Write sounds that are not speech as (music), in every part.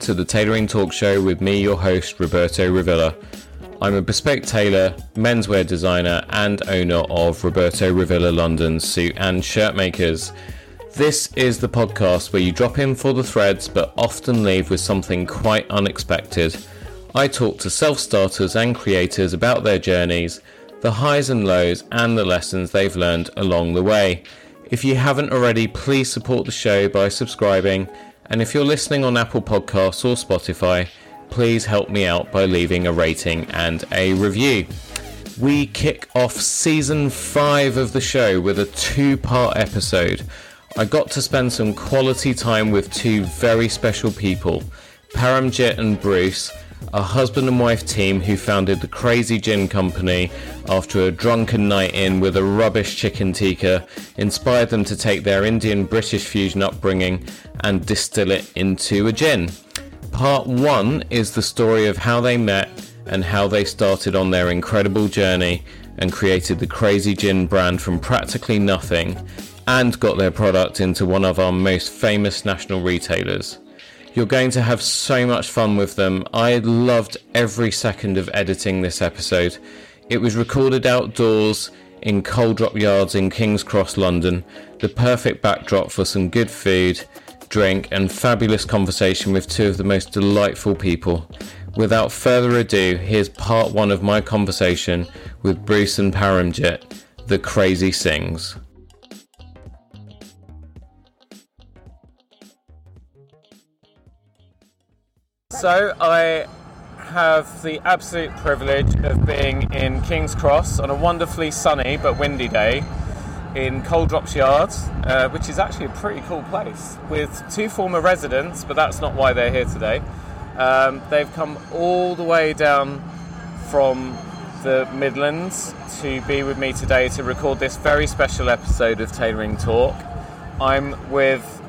To the Tailoring Talk Show with me, your host, Roberto Revilla. I'm a bespoke tailor, menswear designer, and owner of Roberto Revilla London suit and shirt makers. This is the podcast where you drop in for the threads but often leave with something quite unexpected. I talk to self starters and creators about their journeys, the highs and lows, and the lessons they've learned along the way. If you haven't already, please support the show by subscribing. And if you're listening on Apple Podcasts or Spotify, please help me out by leaving a rating and a review. We kick off season five of the show with a two part episode. I got to spend some quality time with two very special people, Paramjit and Bruce, a husband and wife team who founded the Crazy Gin Company after a drunken night in with a rubbish chicken tikka inspired them to take their Indian British fusion upbringing and distill it into a gin. Part one is the story of how they met and how they started on their incredible journey and created the Crazy Gin brand from practically nothing and got their product into one of our most famous national retailers. You're going to have so much fun with them. I loved every second of editing this episode. It was recorded outdoors in Coal Drop Yards in King's Cross, London, the perfect backdrop for some good food, drink, and fabulous conversation with two of the most delightful people. Without further ado, here's part one of my conversation with Bruce and Paramjit, The Crazy Singhs. So I have the absolute privilege of being in King's Cross on a wonderfully sunny but windy day in Coal Drops Yards, uh, which is actually a pretty cool place, with two former residents, but that's not why they're here today. Um, they've come all the way down from the Midlands to be with me today to record this very special episode of Tailoring Talk. I'm with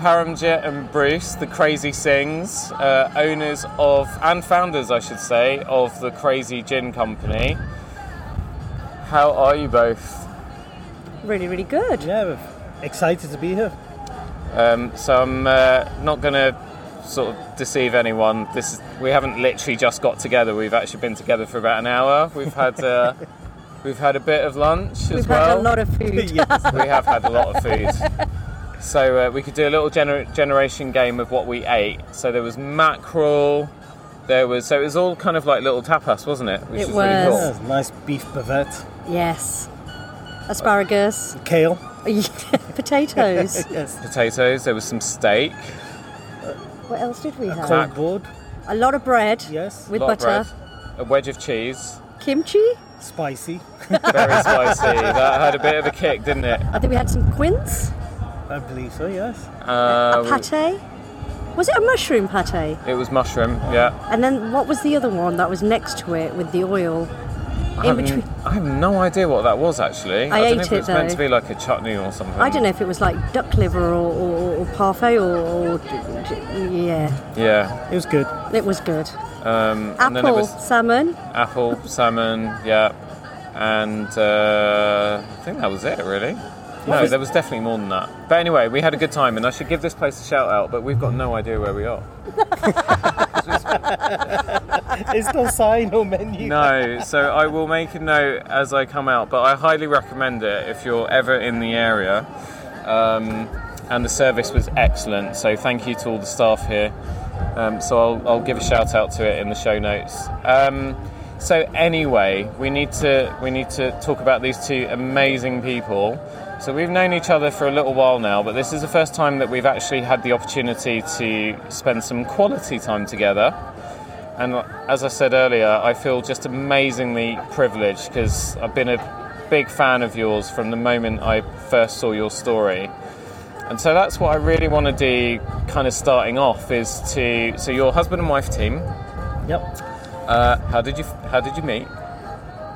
Paramjit and Bruce, the Crazy Singhs, uh, owners of, and founders, I should say, of the Crazy Gin Company. How are you both? Really, really good. Yeah, we're excited to be here. Um, so I'm uh, not going to sort of deceive anyone. This is, we haven't literally just got together. We've actually been together for about an hour. We've had uh, (laughs) we've had a bit of lunch as We've well. had a lot of food. (laughs) yes. we have had a lot of food. (laughs) So uh, we could do a little gener- generation game of what we ate. So there was mackerel. There was so it was all kind of like little tapas, wasn't it? Which It really was. cool. Yeah, nice beef bavette, Yes. Asparagus. kale. (laughs) Potatoes. (laughs) Yes. Potatoes. There was some steak. what else did we have? Cold board. A lot of bread Yes. with lot of butter. bread, a wedge of cheese. Kimchi. Spicy. Very (laughs) spicy. that had a bit of a kick, didn't it? I think we had some quince. I believe so. Yes. Uh, a pate. Was it a mushroom pate? It was mushroom. Yeah. And then what was the other one that was next to it with the oil? I In have, between. n- I have no idea what that was actually. I I don't ate know if it, it's meant to be like a chutney or something. I don't know if it was like duck liver or, or, or parfait or, or yeah, Yeah. It was good. it was good. Um, and then it Apple, was salmon. apple, salmon, yeah, and uh, I think that was it really. No, there was definitely more than that. But anyway, we had a good time, and I should give this place a shout out. But we've got no idea where we are. (laughs) There's no sign, or menu. No, so I will make a note as I come out. But I highly recommend it if you're ever in the area. Um, and the service was excellent. So thank you to all the staff here. Um, so I'll, I'll give a shout out to it in the show notes. Um, so anyway, we need to we need to talk about these two amazing people. So we've known each other for a little while now, but this is the first time that we've actually had the opportunity to spend some quality time together. And as I said earlier, I feel just amazingly privileged because I've been a big fan of yours from the moment I first saw your story. And so that's what I really want to do, kind of starting off, is to so your husband and wife team. Yep. Uh, how did you How did you meet?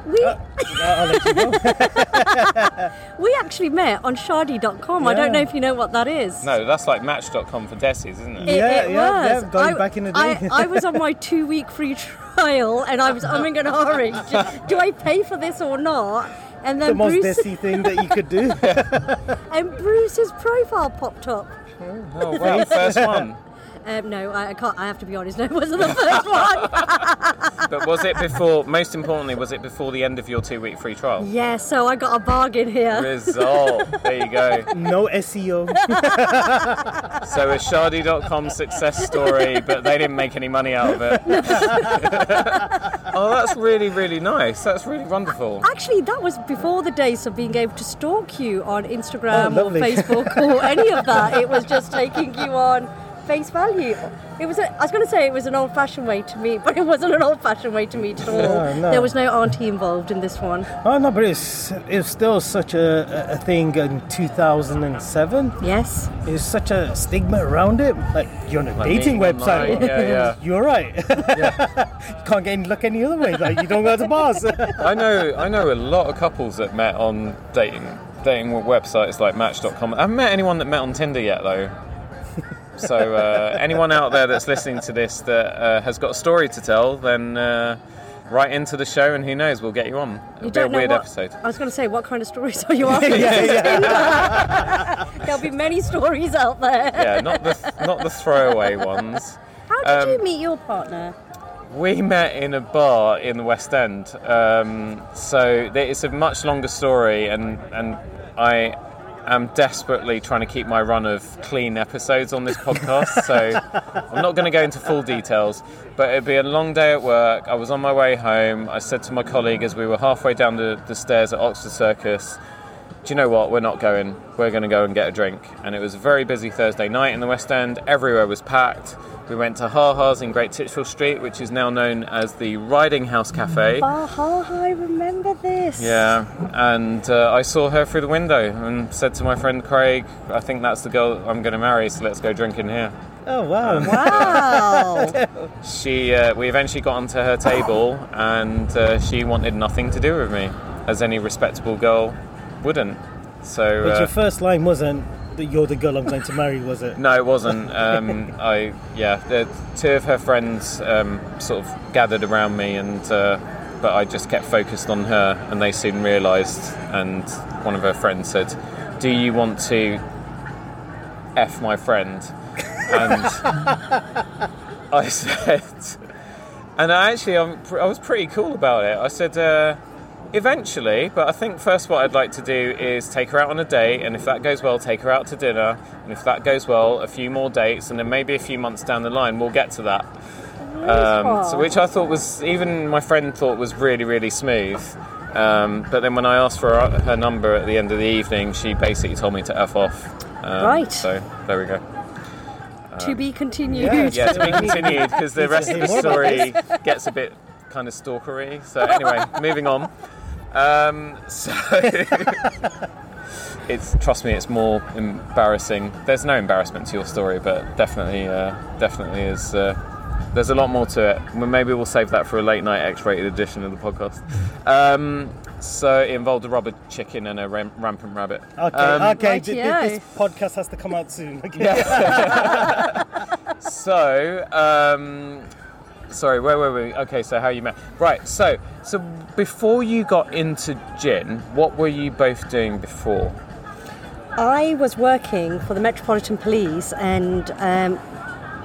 We I'll let you go. (laughs) we actually met on shaadi.com. I don't know if you know what that is. No, that's like Match.com for Desi's, isn't it? It, Yeah, it yeah, was. yeah, going I, back in the day. I was on my (laughs) two week free trial and I was umming and ahhing. (laughs) Do, do I pay for this or not? And then the most Bruce desi thing that you could do. and Bruce's profile popped up. Oh, well, first one. Um, no, I, I can't. I have to be honest. (laughs) No, it wasn't the first one. (laughs) But was it before? Most importantly, was it before the end of your two-week free trial? yeah, so I got a bargain here. Result. There you go. (laughs) No SEO. So a Shaadi.com success story, but they didn't make any money out of it. oh, that's really, really nice. That's really wonderful. Actually, that was before the days of being able to stalk you on Instagram Oh, or. Facebook or any of that. It was just taking you on face value. It was. A, I was going to say it was an old-fashioned way to meet, (laughs) but it wasn't an old-fashioned way to meet at (laughs) all. No, no. There was no auntie involved in this one. oh no, but it's it's still such a, a thing in 2007. Yes. There's such a stigma around it. Like you're on a Like dating website. yeah, yeah. (laughs) You're right. you can't get any luck any other way. Like you don't go to bars. I know, I know a lot of couples that met on dating dating websites like Match.com. I haven't met anyone that met on Tinder yet, though. So uh, anyone out there that's listening to this that uh, has got a story to tell, then uh, write into the show, and who knows, we'll get you on. It'll You be a weird what, episode. I was going to say, what kind of stories are you (laughs) after? (laughs) There'll be many stories out there. Yeah, not the not the throwaway ones. How did Um, you meet your partner? We met in a bar in the West End, um, so it's a much longer story, and and I am desperately trying to keep my run of clean episodes on this podcast. so I'm not going to go into full details, but it'd be a long day at work. I was on my way home. I said to my colleague as we were halfway down the, the stairs at Oxford Circus. Do you know what? We're not going. We're going to go and get a drink. And it was a very busy Thursday night in the West End. Everywhere was packed. We went to Ha Ha's in Great Titchfield Street, which is now known as the Riding House Cafe. Ah, ha, I remember this. Yeah, and uh, I saw her through the window and said to my friend Craig, I think that's the girl I'm going to marry, so let's go drinking here. oh wow. Wow. (laughs) She, uh, we eventually got onto her table, and uh, she wanted nothing to do with me, as any respectable girl wouldn't. So, But uh, your first line wasn't that you're the girl I'm going to marry, was it? (laughs) No, it wasn't. Um, (laughs) I yeah, the, two of her friends um, sort of gathered around me, and uh, but I just kept focused on her, and they soon realised. And one of her friends said, "Do you want to f my friend?" And (laughs) I said, and I actually I'm, I was pretty cool about it. I said. Uh, Eventually, but I think first what I'd like to do is take her out on a date, and if that goes well, take her out to dinner, and if that goes well, a few more dates, and then maybe a few months down the line, we'll get to that. Um, so, which I thought was, even my friend thought was really, really smooth. Um, but then when I asked for her, her number at the end of the evening, she basically told me to f off. Um, Right. So there we go. to be continued. Yeah. Yeah, to be (laughs) continued because the rest of the story gets a bit kind of stalkery. So (laughs) anyway, moving on. Um, so (laughs) it's trust me, it's more embarrassing. There's no embarrassment to your story, but definitely, uh, definitely is. Uh, there's a lot more to it. Well, Maybe we'll save that for a late night X-rated edition of the podcast. Um, so it involved a rubber chicken and a ram- rampant rabbit. Okay, Um, okay. th- th- this podcast has to come out soon. Okay. (laughs) (laughs) So, um, sorry, where were we? Okay, so how you met? Right. So, so before you got into gin, what were you both doing before? I was working for the Metropolitan Police and um,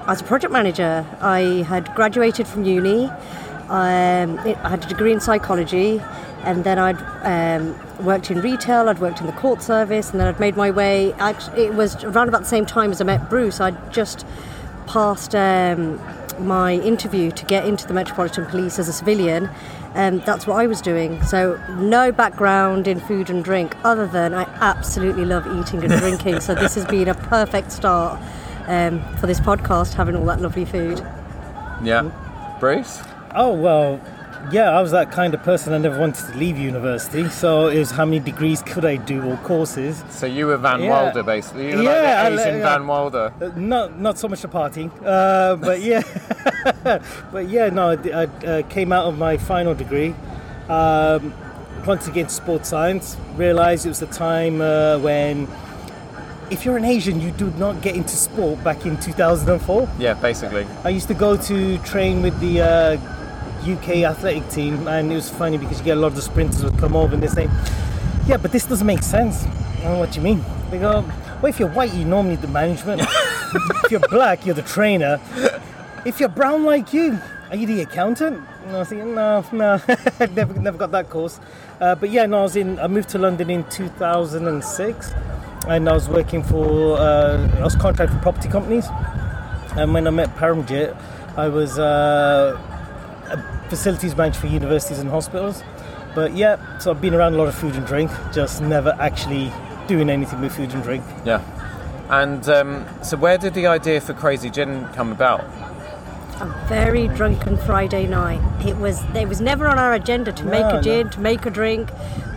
as a project manager. I had graduated from uni. Um, I had a degree in psychology, and then I'd um, worked in retail. I'd worked in the court service, and then I'd made my way. Actually, it was around about the same time as I met Bruce. I'd just passed um, my interview to get into the Metropolitan Police as a civilian. Um, that's what I was doing. So no background in food and drink, other than I absolutely love eating and (laughs) drinking. so this has been a perfect start um, for this podcast, having all that lovely food. Yeah, Bruce. Oh well, yeah. I was that kind of person. I never wanted to leave university, so it was how many degrees could I do or courses. So you were Van Yeah. Wilder, basically. You were Yeah, like Asian yeah. Van Wilder. Uh, not not so much the partying, uh, but (laughs) yeah, (laughs) but yeah. No, I, I uh, came out of my final degree. Um, get into sports science. Realised it was the time uh, when, if you're an Asian, you do not get into sport. Back in 2004, Yeah, basically. I used to go to train with the uh, UK athletic team, and it was funny because you get a lot of the sprinters would come over and they say, "Yeah, but this doesn't make sense." What don't know what you mean. They go, "Well, if you're white, you normally the management." (laughs) if you're black, you're the trainer. If you're brown like you, are you the accountant? And I was thinking, no, no, (laughs) never, never got that course. Uh, but yeah, no, I was in. I moved to London in 2006, and I was working for. Uh, I was contracted for property companies, and when I met Paramjit, I was uh, facilities manager for universities and hospitals. But yeah, so I've been around a lot of food and drink, just never actually doing anything with food and drink. Yeah. And um, so, where did the idea for Crazy Gin come about? A very drunken Friday night. It was it was never on our agenda to make No, a no. gin, to make a drink.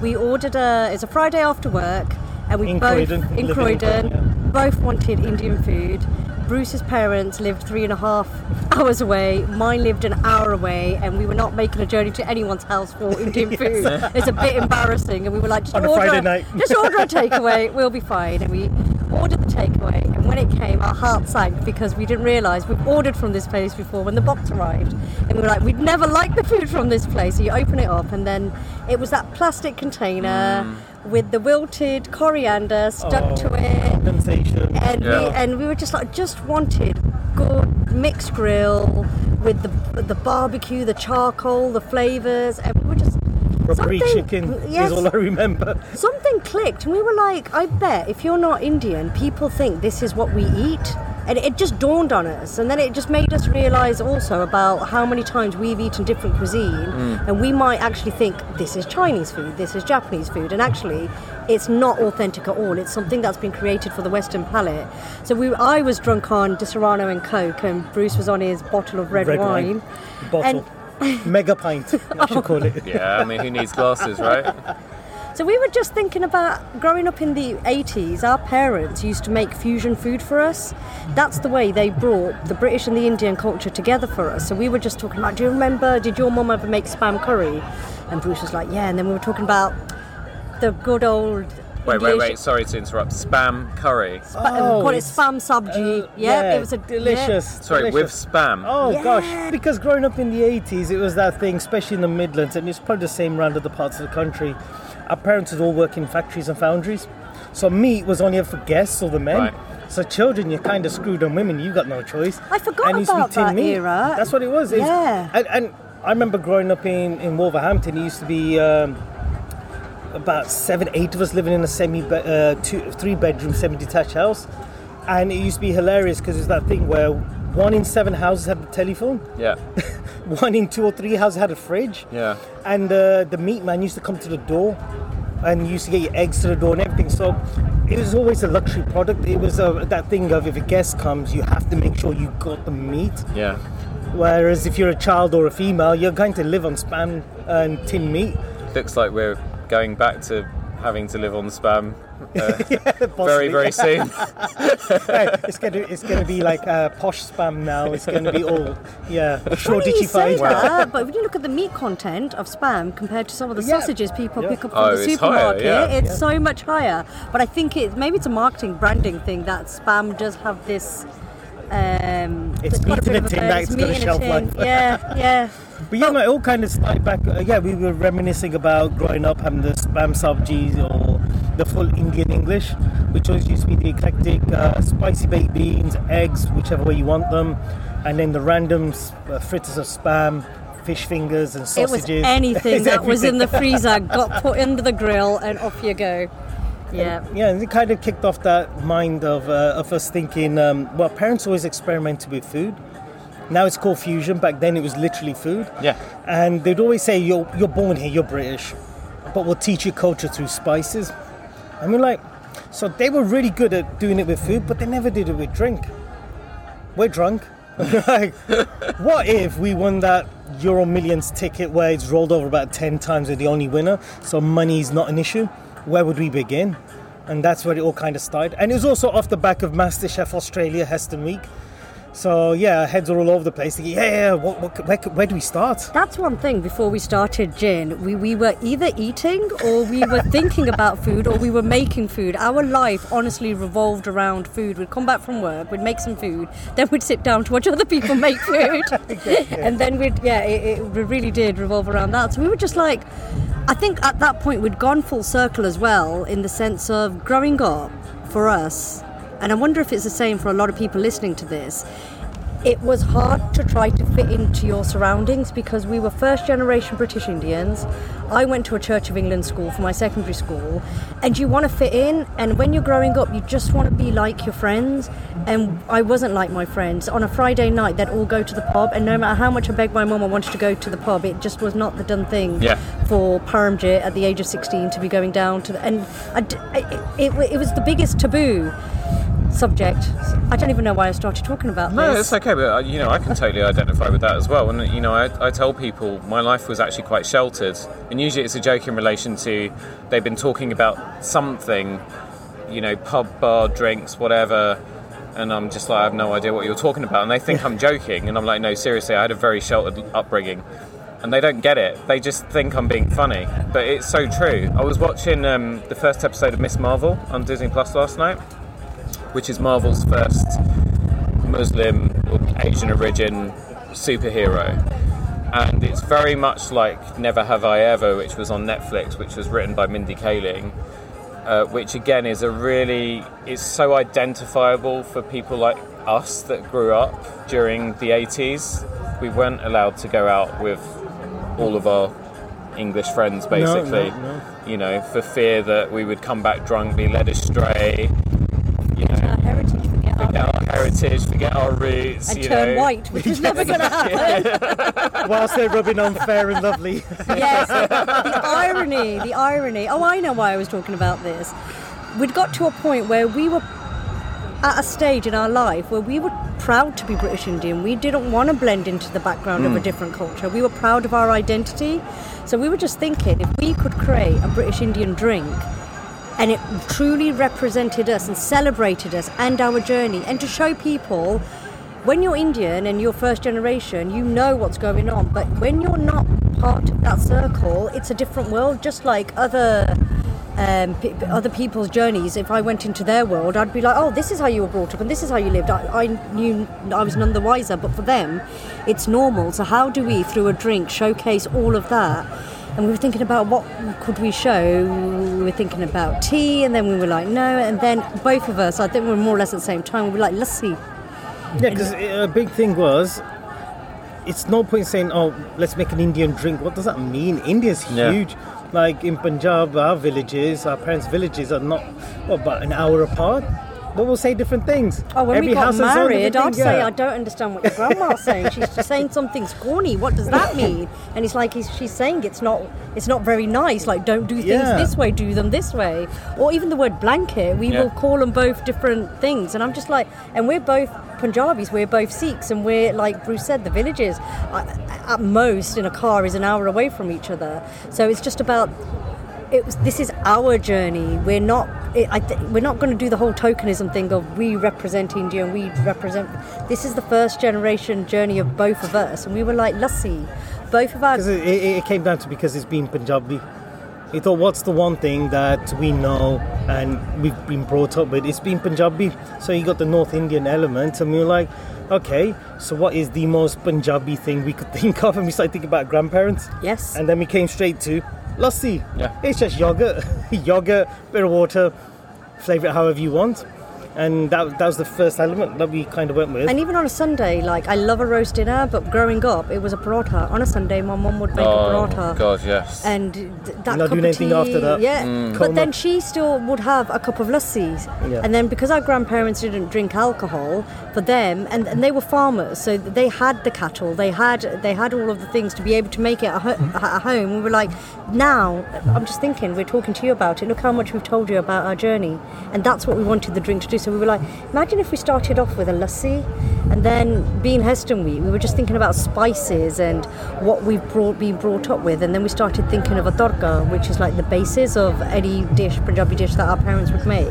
We ordered a it's a Friday after work and we In both Croydon, in living in Croydon Croydon, both wanted Indian food. Bruce's parents lived three and a half hours away. Mine lived an hour away, and we were not making a journey to anyone's house for Indian (laughs) food. It's a bit embarrassing, and we were like, just On a order, Friday night. (laughs) just order a takeaway, we'll be fine. And we ordered the takeaway, and when it came, our heart sank because we didn't realise we've ordered from this place before when the box arrived. And we were like, we'd never liked the food from this place. So you open it up, and then it was that plastic container hmm. With the wilted coriander stuck Oh, to it. Condensation. And, we, and we were just like, just wanted good mixed grill with the the barbecue, the charcoal, the flavours, and we were just Rubbery something- chicken Yes, is all I remember. something clicked, and we were like, I bet if you're not Indian, people think this is what we eat. And it just dawned on us, and then it just made us realise also about how many times we've eaten different cuisine, mm. and we might actually think this is Chinese food, this is Japanese food, and actually, it's not authentic at all. It's something that's been created for the Western palate. So we, I was drunk on Di and Coke, and Bruce was on his bottle of red, Red wine. wine. Bottle. Mega pint, I should (laughs) oh. call it. Yeah, I mean, who needs glasses, right? (laughs) So we were just thinking about growing up in the 80s, our parents used to make fusion food for us. That's the way they brought the British and the Indian culture together for us. So we were just talking about, do you remember, did your mum ever make spam curry? And Bruce was like, yeah. And then we were talking about the good old. Wait, wait, English- wait. Sorry to interrupt. Spam curry. Spa- Oh, we call it spam sabji. Uh, yeah, it was a delicious. Sorry, with spam. Oh Yeah. gosh, because growing up in the 80s, it was that thing, especially in the Midlands, and it's probably the same around other parts of the country. Our parents would all work in factories and foundries, so meat was only ever for guests or the men. Right. So children, you're kind of screwed on women. You got no choice. I forgot and it used to be about tin that meat. era. That's what it was. It was- Yeah. and, and I remember growing up in in Wolverhampton. It used to be. Um, about seven, eight of us living in a semi, uh, two, three bedroom, semi detached house, and it used to be hilarious because it's that thing where one in seven houses had a telephone, Yeah, (laughs) one in two or three houses had a fridge, yeah. and uh, the meat man used to come to the door and used to get your eggs to the door and everything. So it was always a luxury product. It was uh, that thing of if a guest comes, you have to make sure you got the meat. Yeah. Whereas if you're a child or a female, you're going to live on spam and tin meat. Looks like we're going back to having to live on spam (laughs) uh, very, very (laughs) soon. Right, it's gonna it's gonna be like uh, posh spam now. It's gonna be all yeah (laughs) Funny you say Shoreditchified. that, but when you look at the meat content of spam compared to some of the Yeah. sausages people Yeah. pick up Oh, from the it's higher, supermarket, yeah. it's Yeah. so much higher. But I think it maybe it's a marketing branding thing that spam does have this. Um, It's meat in bit a tin, buzz, that's got meat a in shelf tin. life. Yeah, yeah. But yeah, no, it all kind of started back. Uh, yeah, we were reminiscing about growing up having the spam sabji or the full Indian English, which always used to be the eclectic uh, spicy baked beans, eggs, whichever way you want them, and then the random uh, fritters of spam, fish fingers, and sausages. It was anything (laughs) that was in the freezer got put into the grill and off you go. Yeah. Yeah, and it kind of kicked off that mind of, uh, of us thinking, um, well, parents always experimented with food. Now it's called fusion. Back then it was literally food. Yeah. And they'd always say, you're, you're born here, you're British, but we'll teach you culture through spices. And we're like, so they were really good at doing it with food, but they never did it with drink. We're drunk. (laughs) like, what if we won that Euro Millions ticket where it's rolled over about 10 times, we're the only winner, so money's not an issue? Where would we begin? And that's where it all kind of started. And it was also off the back of MasterChef Australia, Heston Week. So yeah, heads are all over the place. Thinking, yeah, yeah, what, what, where, where do we start? That's one thing before we started gin. We, we were either eating or we were thinking about food or we were making food. Our life honestly revolved around food. We'd come back from work, we'd make some food, then we'd sit down to watch other people make (laughs) food. and then we'd, yeah, it, it really did revolve around that. So we were just like, I think at that point we'd gone full circle as well in the sense of growing up for us. And I wonder if it's the same for a lot of people listening to this. It was hard to try to fit into your surroundings because we were first generation British Indians. I went to a Church of England school for my secondary school, and you want to fit in. And when you're growing up, you just want to be like your friends. And I wasn't like my friends. On a Friday night, they'd all go to the pub, and no matter how much I begged my mum I wanted to go to the pub, it just was not the done thing Yeah. for Paramjit at the age of 16 to be going down to the, and I it, it, it was the biggest taboo subject. I don't even know why I started talking about No, this. it's okay, but uh, you know, I can totally identify with that as well. And you know, I, I tell people my life was actually quite sheltered, and usually it's a joke in relation to they've been talking about something, you know, pub, bar, drinks, whatever, and I'm just like, I have no idea what you're talking about, and they think I'm joking, and I'm like, no, seriously, I had a very sheltered upbringing. And they don't get it. They just think I'm being funny. But it's so true. I was watching um, the first episode of Miss Marvel on Disney Plus last night, which is Marvel's first Muslim or Asian origin superhero. And it's very much like Never Have I Ever, which was on Netflix, which was written by Mindy Kaling, uh, which again is a really, it's so identifiable for people like us that grew up during the 80s. We weren't allowed to go out with all of our English friends, basically, no. you know, for fear that we would come back drunk, be led astray, you know Our heritage, forget our forget our heritage, forget our roots, and you turn know. white, which is never going (laughs) to happen. Whilst they're rubbing on fair and lovely. yes, the irony, the irony. Oh, I know why I was talking about this. We'd got to a point where we were at a stage in our life where we were proud to be British Indian. We didn't want to blend into the background of a hmm. different culture. We were proud of our identity. So we were just thinking if we could create a British Indian drink and it truly represented us and celebrated us and our journey and to show people when you're Indian and you're first generation, you know what's going on. But when you're not part of that circle, it's a different world, just like other um, pe- other people's journeys. If I went into their world, I'd be like, oh, this is how you were brought up and this is how you lived. I, I knew I was none the wiser, but for them, it's normal. So how do we, through a drink, showcase all of that? And we were thinking about what could we show. We were thinking about tea, and then we were like, no. And then both of us, I think we were more or less at the same time. We were like, let's see. Yeah, because uh, a big thing was, it's no point saying, "Oh, let's make an Indian drink." What does that mean? India's Yeah. huge. Like in Punjab, our villages, our parents' villages are not what about an hour apart. But we'll say different things. Oh, when Every we got house has its own married, different I'd say. I don't understand what your grandma's saying. She's just saying something's corny. What does that mean? And it's like he's, she's saying it's not it's not very nice. Like, don't do things Yeah. this way, do them this way. Or even the word blanket, we Yeah. will call them both different things. And I'm just like, and we're both Punjabis, we're both Sikhs, and we're, like Bruce said, the villages uh, at most in a car is an hour away from each other. So it's just about it was, this is our journey. We're not. It, I, we're not going to do the whole tokenism thing of we represent India and we represent. This is the first generation journey of both of us, and we were like lassi. Both of our Because it, it, it came down to because it's been Punjabi. He thought, what's the one thing that we know and we've been brought up with? It's been Punjabi. So you got the North Indian element, and we were like, okay, so what is the most Punjabi thing we could (laughs) think of? And we started thinking about grandparents. yes, And then we came straight to lassi. Yeah. It's just yogurt, (laughs) yogurt, bit of water, flavour it however you want. And that, that was the first element that we kind of went with. and even on a Sunday, like I love a roast dinner, but growing up, it was a paratha. On a Sunday, my mum would make a Oh paratha. God, yes. and th- that Not cup doing of anything tea, after that. Yeah, Mm. but then she still would have a cup of lassis. Yeah. And then because our grandparents didn't drink alcohol, for them, and, and they were farmers, so they had the cattle, they had they had all of the things to be able to make it at, ho- at home. We were like, now I'm just thinking, we're talking to you about it. Look how much we've told you about our journey, and that's what we wanted the drink to do. So we were like, imagine if we started off with a lassi, and then being Heston Week, we were just thinking about spices and what we've brought been brought up with, and then we started thinking of a tarka, which is like the basis of any dish, Punjabi dish that our parents would make,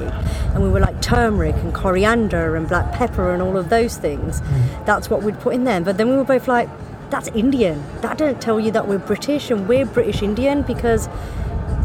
and we were like turmeric and coriander and black pepper and all of those things. Mm. That's what we'd put in there. But then we were both like, that's Indian. That doesn't tell you that we're British and we're British Indian because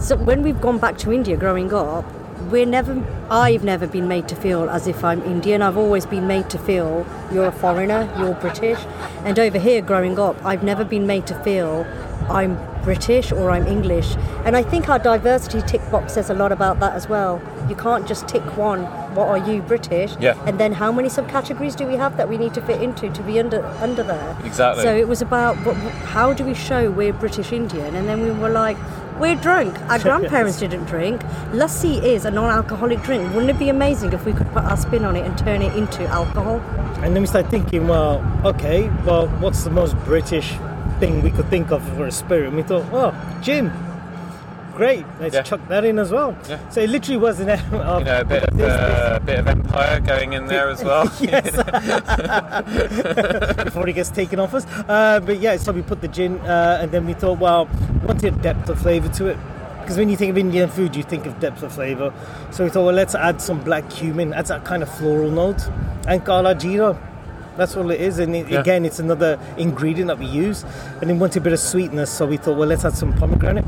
so when we've gone back to India growing up, we're never I've never been made to feel as if I'm Indian. I've always been made to feel you're a foreigner, you're British. And over here growing up, I've never been made to feel I'm British or I'm English. And I think our diversity tick box says a lot about that as well. You can't just tick one, what are you, British? Yeah. And then how many subcategories do we have that we need to fit into to be under under there? Exactly. So it was about what, how do we show we're British Indian? And then we were like, we're drunk. Our (laughs) grandparents didn't drink. Lassi is a non-alcoholic drink. Wouldn't it be amazing if we could put our spin on it and turn it into alcohol? And then we started thinking, well, okay, well, what's the most British thing we could think of for a spirit? And we thought, oh, gin. Great, let's Yeah. chuck that in as well. Yeah. So it literally was an (laughs) of you know, a bit of this, uh, a bit of empire going in there as well. (laughs) (laughs) before he gets taken off us. Uh, but yeah, so we put the gin, uh, and then we thought, well, we wanted depth of flavour to it. Because when you think of Indian food, you think of depth of flavour. So we thought, well, let's add some black cumin, adds that kind of floral note, and kala jeera. That's all it is. And it, Yeah. again, it's another ingredient that we use. And then wanted a bit of sweetness, so we thought, well, let's add some pomegranate.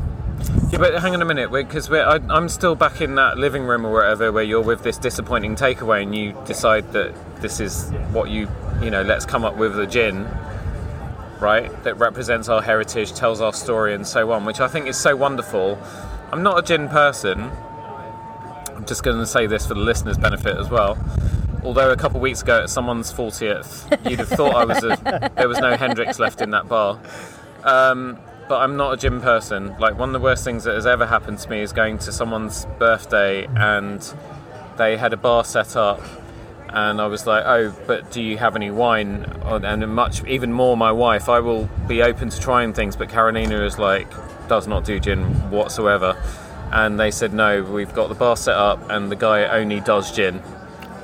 Yeah, but hang on a minute, because I'm still back in that living room or wherever where you're with this disappointing takeaway, and you decide that this is what you, you know, let's come up with a gin, right? That represents our heritage, tells our story, and so on, which I think is so wonderful. I'm not a gin person. I'm just going to say this for the listeners' benefit as well. Although a couple of weeks ago at someone's 40th, you'd have thought I was a, there was no Hendrick's left in that bar. Um, but I'm not a gym person. Like one of the worst things that has ever happened to me is going to someone's birthday and they had a bar set up, and I was like, "Oh, but do you have any wine?" And much, even more, my wife. I will be open to trying things, but Carolina is like, does not do gin whatsoever. And they said, "No, we've got the bar set up, and the guy only does gin."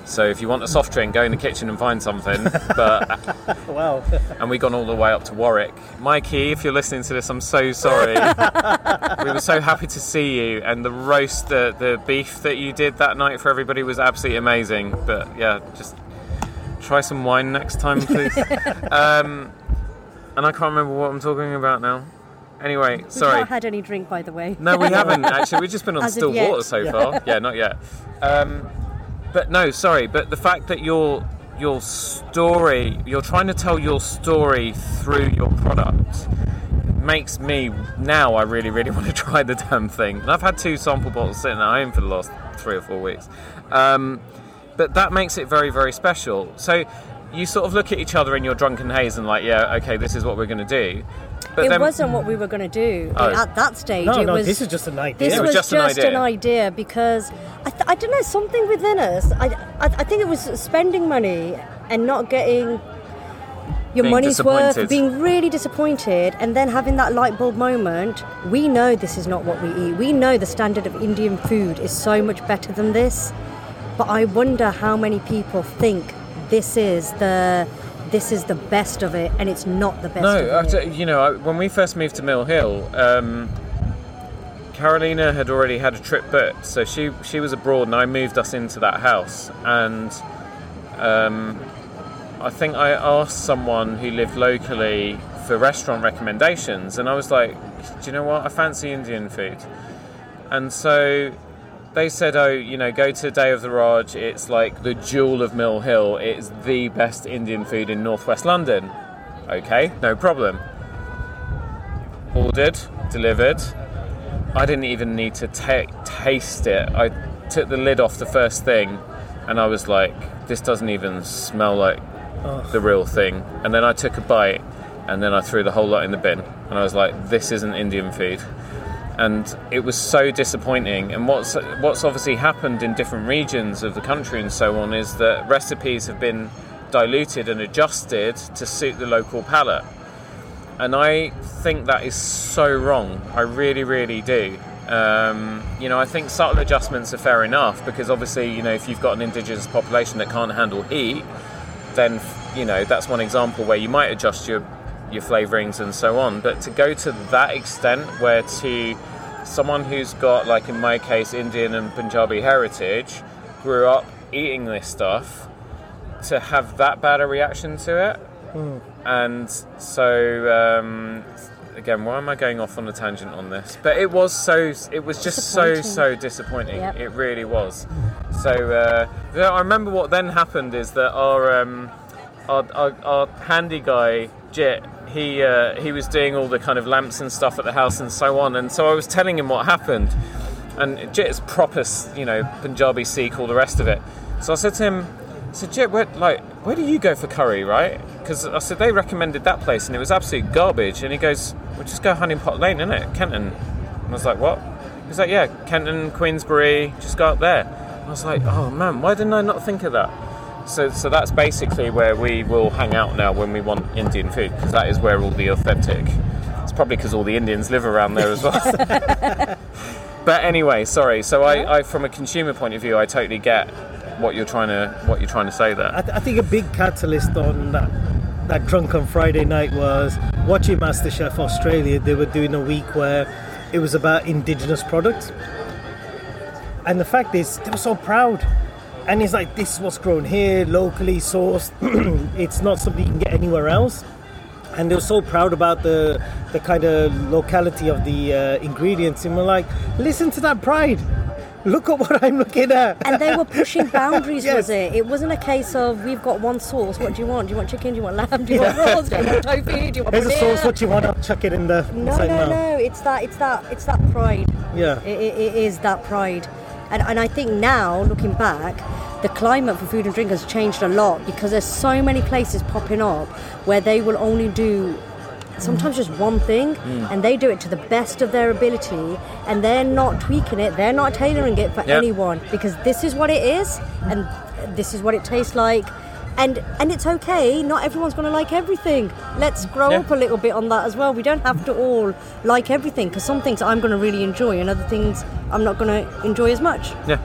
So if you want a soft drink, go in the kitchen and find something. (laughs) But Wow. and we've gone all the way up to Warwick. Mikey, if you're listening to this, I'm so sorry. (laughs) we were so happy to see you, and the roast, the the beef that you did that night for everybody was absolutely amazing. But yeah, just try some wine next time, please. (laughs) um, and I can't remember what I'm talking about now. Anyway, We've sorry. not had any drink, by the way. No, we haven't actually. We've just been on As still water so far. Yeah, not yet. Um, but no, sorry. But the fact that your your story, you're trying to tell your story through your product, makes me now. I really, really (laughs) want to try the damn thing. And I've had two sample bottles sitting at home for the last three or four weeks. Um, but that makes it very, very special. So. You sort of look at each other in your drunken haze and like, yeah, okay, this is what we're going to do. But it then, wasn't what we were going to do Oh. at that stage. No, it no, was, this is just an idea. This It was was just just, an an, idea. idea. because I, th- I don't know something within us. I, I, I think it was spending money and not getting your Being money's worth, being really disappointed, and then having that light bulb moment. We know this is not what we eat. We know the standard of Indian food is so much better than this. But I wonder how many people think this is the this is the best of it, and it's not the best. No, it. you know, I- when we first moved to Mill Hill, um, Carolina had already had a trip booked, so she she was abroad, and I moved us into that house, and um, I think I asked someone who lived locally for restaurant recommendations, and I was like, "Do you know what? I fancy Indian food," and so they said, "Oh, you know, go to Day of the Raj. It's like the jewel of Mill Hill. It's the best Indian food in northwest London." Okay, no problem. Ordered, delivered. I didn't even need to ta- taste it. I took the lid off the first thing, and I was like, "This doesn't even smell like the real thing." And then I took a bite, and then I threw the whole lot in the bin, and I was like, "This isn't Indian food." And it was so disappointing. And what's what's obviously happened in different regions of the country and so on is that recipes have been diluted and adjusted to suit the local palate. And I think that is so wrong. I really, really do. Um, you know, I think subtle adjustments are fair enough because obviously, you know, if you've got an indigenous population that can't handle heat, then you know that's one example where you might adjust your your flavorings and so on. But to go to that extent, where to someone who's got, like in my case, Indian and Punjabi heritage, grew up eating this stuff, to have that bad a reaction to it, and so. Um, Again, why am I going off on a tangent on this? But it was so, it was just so, so disappointing. Yep. It really was. So, uh, I remember what then happened is that our, um, our, our, our handy guy, Jit, he uh, he was doing all the kind of lamps and stuff at the house and so on. And so I was telling him what happened, and it's proper, you know, Punjabi Sikh, all the rest of it. So I said to him, I said, Jit, where, like, where do you go for curry, right? Because I said they recommended that place and it was absolute garbage. And he goes, well, just go Honey Pot Lane, innit, Kenton. And I was like, what? He's like, yeah, Kenton, Queensbury, just go up there. I was like, oh man, why didn't I not think of that? So, so that's basically where we will hang out now when we want Indian food, because that is where all the authentic. It's probably because all the Indians live around there as well. (laughs) but anyway, sorry. So I, I, from a consumer point of view, I totally get what you're trying to what you're trying to say there. I, th- I think a big catalyst on that that drunken Friday night was watching MasterChef Australia. They were doing a week where it was about indigenous products, and the fact is they were so proud and it's like this is what's grown here, locally sourced. (clears throat) it's not something you can get anywhere else. And they were so proud about the the kind of locality of the uh, ingredients, and we're like, listen to that pride. Look at what I'm looking at. And they were (laughs) pushing boundaries, yes. was it? It wasn't a case of we've got one sauce. What do you want? Do you want chicken? Do you want lamb? Do you want rolls? Do you want tofu? Do you want? Here's a sauce. What do you want? I'll chuck it in the. No, no, no. It's that. It's that. It's that pride. Yeah. it, it, it is that pride. And, and I think now, looking back, the climate for food and drink has changed a lot because there's so many places popping up where they will only do sometimes just one thing mm. and they do it to the best of their ability and they're not tweaking it they're not tailoring it for yep. anyone because this is what it is and this is what it tastes like and and it's okay not everyone's going to like everything. Let's grow yeah. up a little bit on that as well. We don't have to all like everything because some things i'm going to really enjoy and other things i'm not going to enjoy as much. Yeah.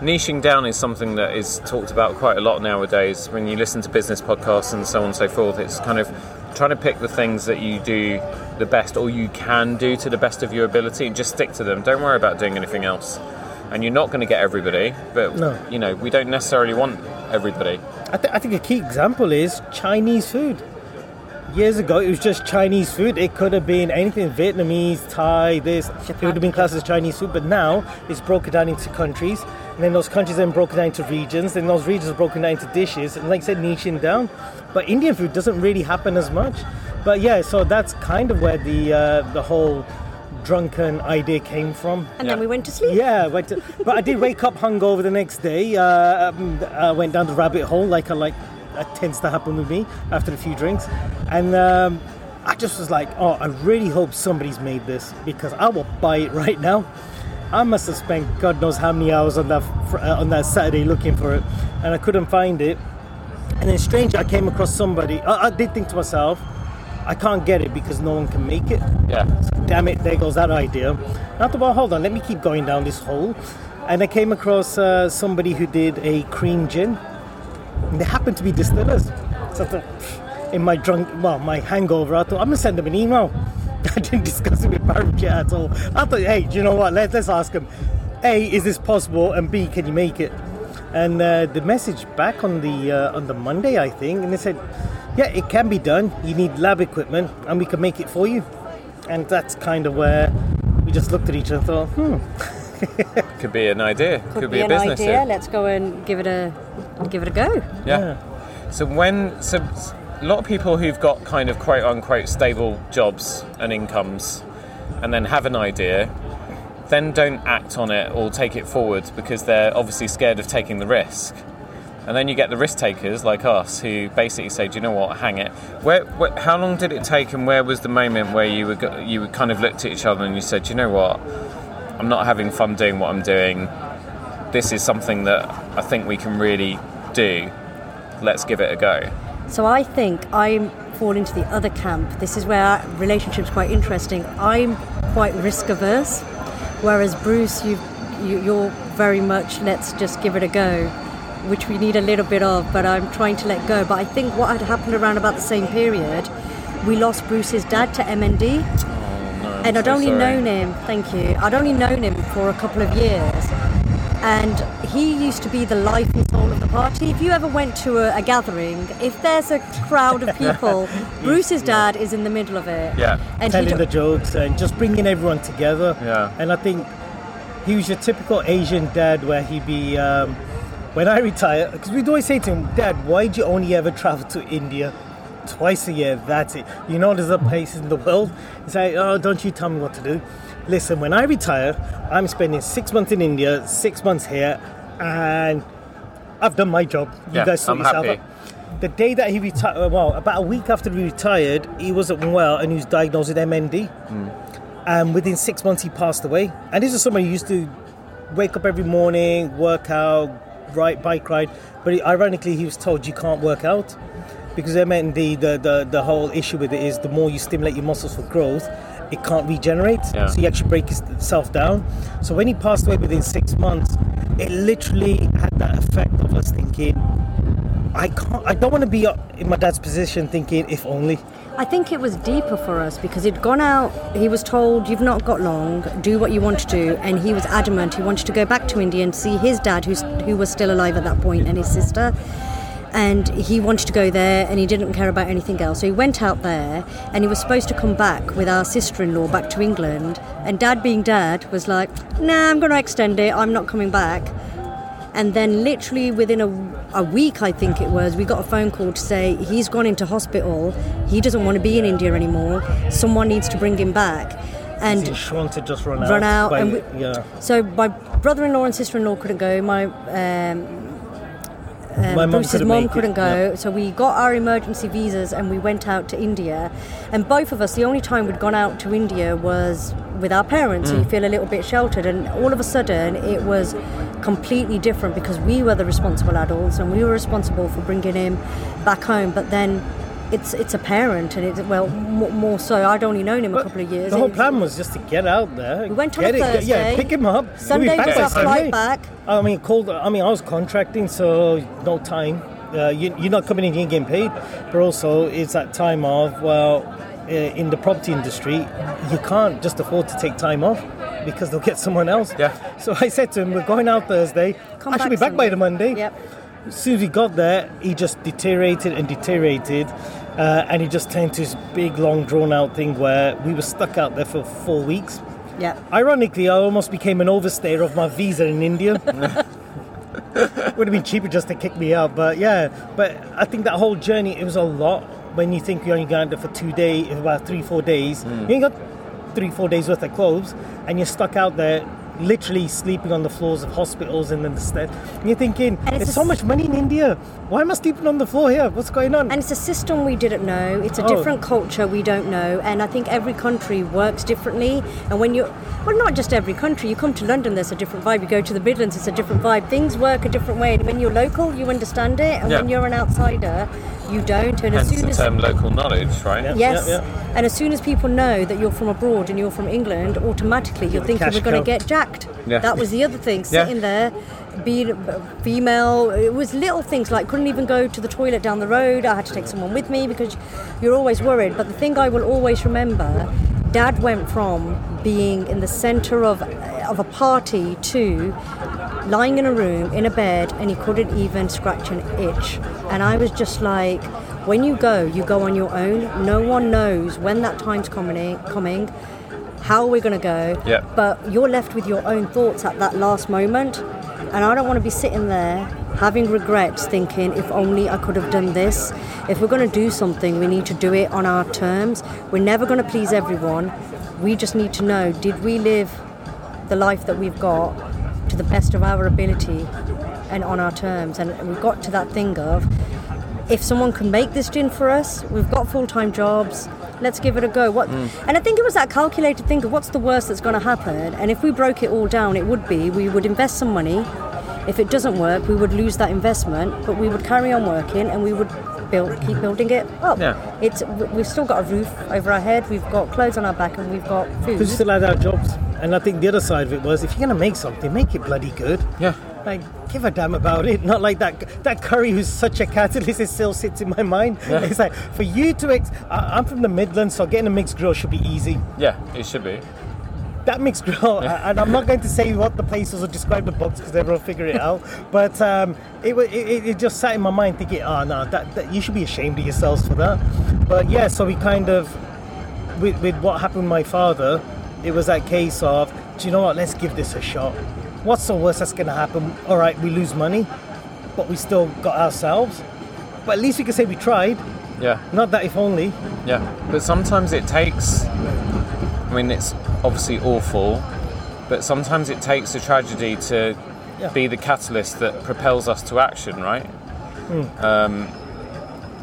Niching down is something that is talked about quite a lot nowadays. When you listen to business podcasts and so on and so forth it's kind of trying to pick the things that you do the best or you can do to the best of your ability and just stick to them. Don't worry about doing anything else. And you're not going to get everybody but no. you know we don't necessarily want everybody I, th- I think a key example is Chinese food. Years ago, it was just Chinese food. It could have been anything Vietnamese, Thai, this. It would have been classed as Chinese food, but now it's broken down into countries. And then those countries then broken down into regions. Then those regions are broken down into dishes. And like I said, niching down. But Indian food doesn't really happen as much. But yeah, so that's kind of where the uh, the whole drunken idea came from. And yeah. then we went to sleep. Yeah, went to, but I did wake up (laughs) hungover the next day. Uh, um, I went down the rabbit hole like I like that tends to happen with me after a few drinks, and um, I just was like, oh, I really hope somebody's made this because I will buy it right now. I must have spent God knows how many hours on that uh, on that Saturday looking for it, and I couldn't find it. And then, strange, I came across somebody. I, I did think to myself I can't get it because no one can make it. Yeah. So, damn it, there goes that idea. I thought, well, hold on, let me keep going down this hole. And I came across uh, somebody who did a cream gin. And they happened to be distillers. So I thought, in my drunk, well, my hangover, I thought, I'm going to send them an email. (laughs) I didn't discuss it with Paramjit at all. I thought, hey, do you know what? Let, let's ask them. A, is this possible? And B, can you make it? And uh, the message back on the uh, on the Monday, I think, and they said, yeah, it can be done. You need lab equipment, and we can make it for you. And that's kind of where we just looked at each other and thought, hmm. (laughs) Could be an idea. Could, Could be, be, a business. Idea. Let's go and give it a give it a go. Yeah. yeah. So when so a lot of people who've got kind of quote unquote stable jobs and incomes, and then have an idea, then don't act on it or take it forward because they're obviously scared of taking the risk. And then you get the risk takers like us who basically say, "Do you know what? Hang it." Where, where, how long did it take, and where was the moment where you were you kind of looked at each other and you said, "Do you know what? I'm not having fun doing what I'm doing. This is something that I think we can really do. Let's give it a go." So I think I fall into the other camp. This is where our relationships quite interesting. I'm quite risk averse, whereas Bruce, you, you you're very much let's just give it a go which we need a little bit of, but I'm trying to let go. But I think what had happened around about the same period, we lost Bruce's dad to MND. Oh, no, and I'd so only sorry. known him, thank you, I'd only known him for a couple of years. And he used to be the life and soul of the party. If you ever went to a, a gathering, if there's a crowd of people, (laughs) Bruce's dad yeah. is in the middle of it. Yeah. And telling the jokes and just bringing everyone together. Yeah. And I think he was your typical Asian dad where he'd be um, when I retire, because we'd always say to him, Dad, why do you only ever travel to India? twice a year. That's it. You know, there's other places in the world. It's like, oh, don't you tell me what to do. Listen, when I retire, I'm spending six months in India, six months here, and I've done my job. You Yeah, guys sort I'm yourself happy. out. The day that he retired, uh, well, about a week after he retired, he wasn't well and he was diagnosed with MND. Hmm. And within six months, he passed away. And this is someone who used to wake up every morning, work out, ride, bike ride. But ironically, he was told you can't work out because MND, the, the, the whole issue with it is the more you stimulate your muscles for growth, it can't regenerate. Yeah. So you actually break itself down. So when he passed away within six months, it literally had that effect of us thinking, I can't, I don't want to be in my dad's position thinking, if only. I think it was deeper for us because he'd gone out, he was told, You've not got long, do what you want to do. And he was adamant he wanted to go back to India and see his dad, who's, who was still alive at that point, and his sister. And he wanted to go there and he didn't care about anything else. So he went out there and he was supposed to come back with our sister in law back to England. And dad, being dad, was like, Nah, I'm going to extend it, I'm not coming back. And then, literally within a, a week, I think it was, we got a phone call to say he's gone into hospital. He doesn't want to be in India anymore. Someone needs to bring him back. And Sean to just run out. Run out, by- and we- yeah. so my brother-in-law and sister-in-law couldn't go. My um, um, My Bruce's couldn't mum couldn't go, yeah. so we got our emergency visas and we went out to India. And both of us, the only time we'd gone out to India was with our parents, so you feel a little bit sheltered. And all of a sudden, it was completely different because we were the responsible adults and we were responsible for bringing him back home. But then. It's it's a parent and it's well more, more so. I'd only known him a couple of years. The whole plan was just to get out there. We went on get a it, Yeah, pick him up. Sunday back was our flight back. I mean, cold. I mean, I was contracting, so no time. Uh, you, you're not coming in here getting paid, but also it's that time of well, uh, in the property industry, you can't just afford to take time off because they'll get someone else. Yeah. So I said to him, "We're going out Thursday. Come I should be back by the Monday." Yep. As soon as he got there, he just deteriorated and deteriorated, uh, and he just turned to this big, long, drawn-out thing where we were stuck out there for four weeks. Yeah. Ironically, I almost became an overstayer of my visa in India. (laughs) Would have been cheaper just to kick me out, but yeah. But I think that whole journey it was a lot. When you think you're only going there for two days, about three, four days, you ain't got three, four days worth of clothes, and you're stuck out there, literally sleeping on the floors of hospitals and then the stead. And you're thinking, And there's so much money in India. Why am I sleeping on the floor here? What's going on? And it's a system we didn't know. It's a Oh. different culture we don't know. And I think every country works differently. And when you're, well, not just every country. You come to London, there's a different vibe. You go to the Midlands, it's a different vibe. Things work a different way. And when you're local, you understand it. And Yeah. when you're an outsider, you don't. And as Hence soon the as term local knowledge, right? Yeah. Yes, yeah. and as soon as people know that you're from abroad and you're from England, automatically you're thinking cash we're going to get jacked. Yeah. That was the other thing, (laughs) Yeah. sitting there, being female. It was little things like couldn't even go to the toilet down the road. I had to take someone with me because you're always worried. But the thing I will always remember, Dad went from being in the centre of of a party to lying in a room in a bed and he couldn't even scratch an itch. And I was just like, when you go, you go on your own. No one knows when that time's coming. Coming. How we're going to go, Yeah. but you're left with your own thoughts at that last moment. And I don't want to be sitting there having regrets, thinking, if only I could have done this. If we're going to do something, we need to do it on our terms. We're never going to please everyone. We just need to know did we live the life that we've got to the best of our ability and on our terms? And we got to that thing of if someone can make this gin for us, we've got full time jobs. Let's give it a go. What? Mm. And I think it was that calculated thing of what's the worst that's going to happen. And if we broke it all down, it would be we would invest some money. If it doesn't work, we would lose that investment, but we would carry on working and we would build, keep building it up. Yeah. It's we've still got a roof over our head, we've got clothes on our back, and we've got food. We still had our jobs. And I think the other side of it was if you're going to make something, make it bloody good. Yeah. Like, give a damn about it. Not like that that curry who's such a catalyst, it still sits in my mind. (laughs) It's like, for you to. Ex- I, I'm from the Midlands, so getting a mixed grill should be easy. Yeah, it should be. That mixed grill, and I'm not going to say what the place was or describe the box because everyone will figure it out. (laughs) But um, it, it, it just sat in my mind thinking, oh no, that, that you should be ashamed of yourselves for that. But yeah, so we kind of, with, with what happened with my father, it was that case of, do you know what, let's give this a shot. What's the worst that's going to happen? All right, we lose money, but we still got ourselves. But at least we can say we tried. Yeah. Not that if only. Yeah, but sometimes it takes. I mean, it's obviously awful, but sometimes it takes a tragedy to Yeah. be the catalyst that propels us to action, right? Um,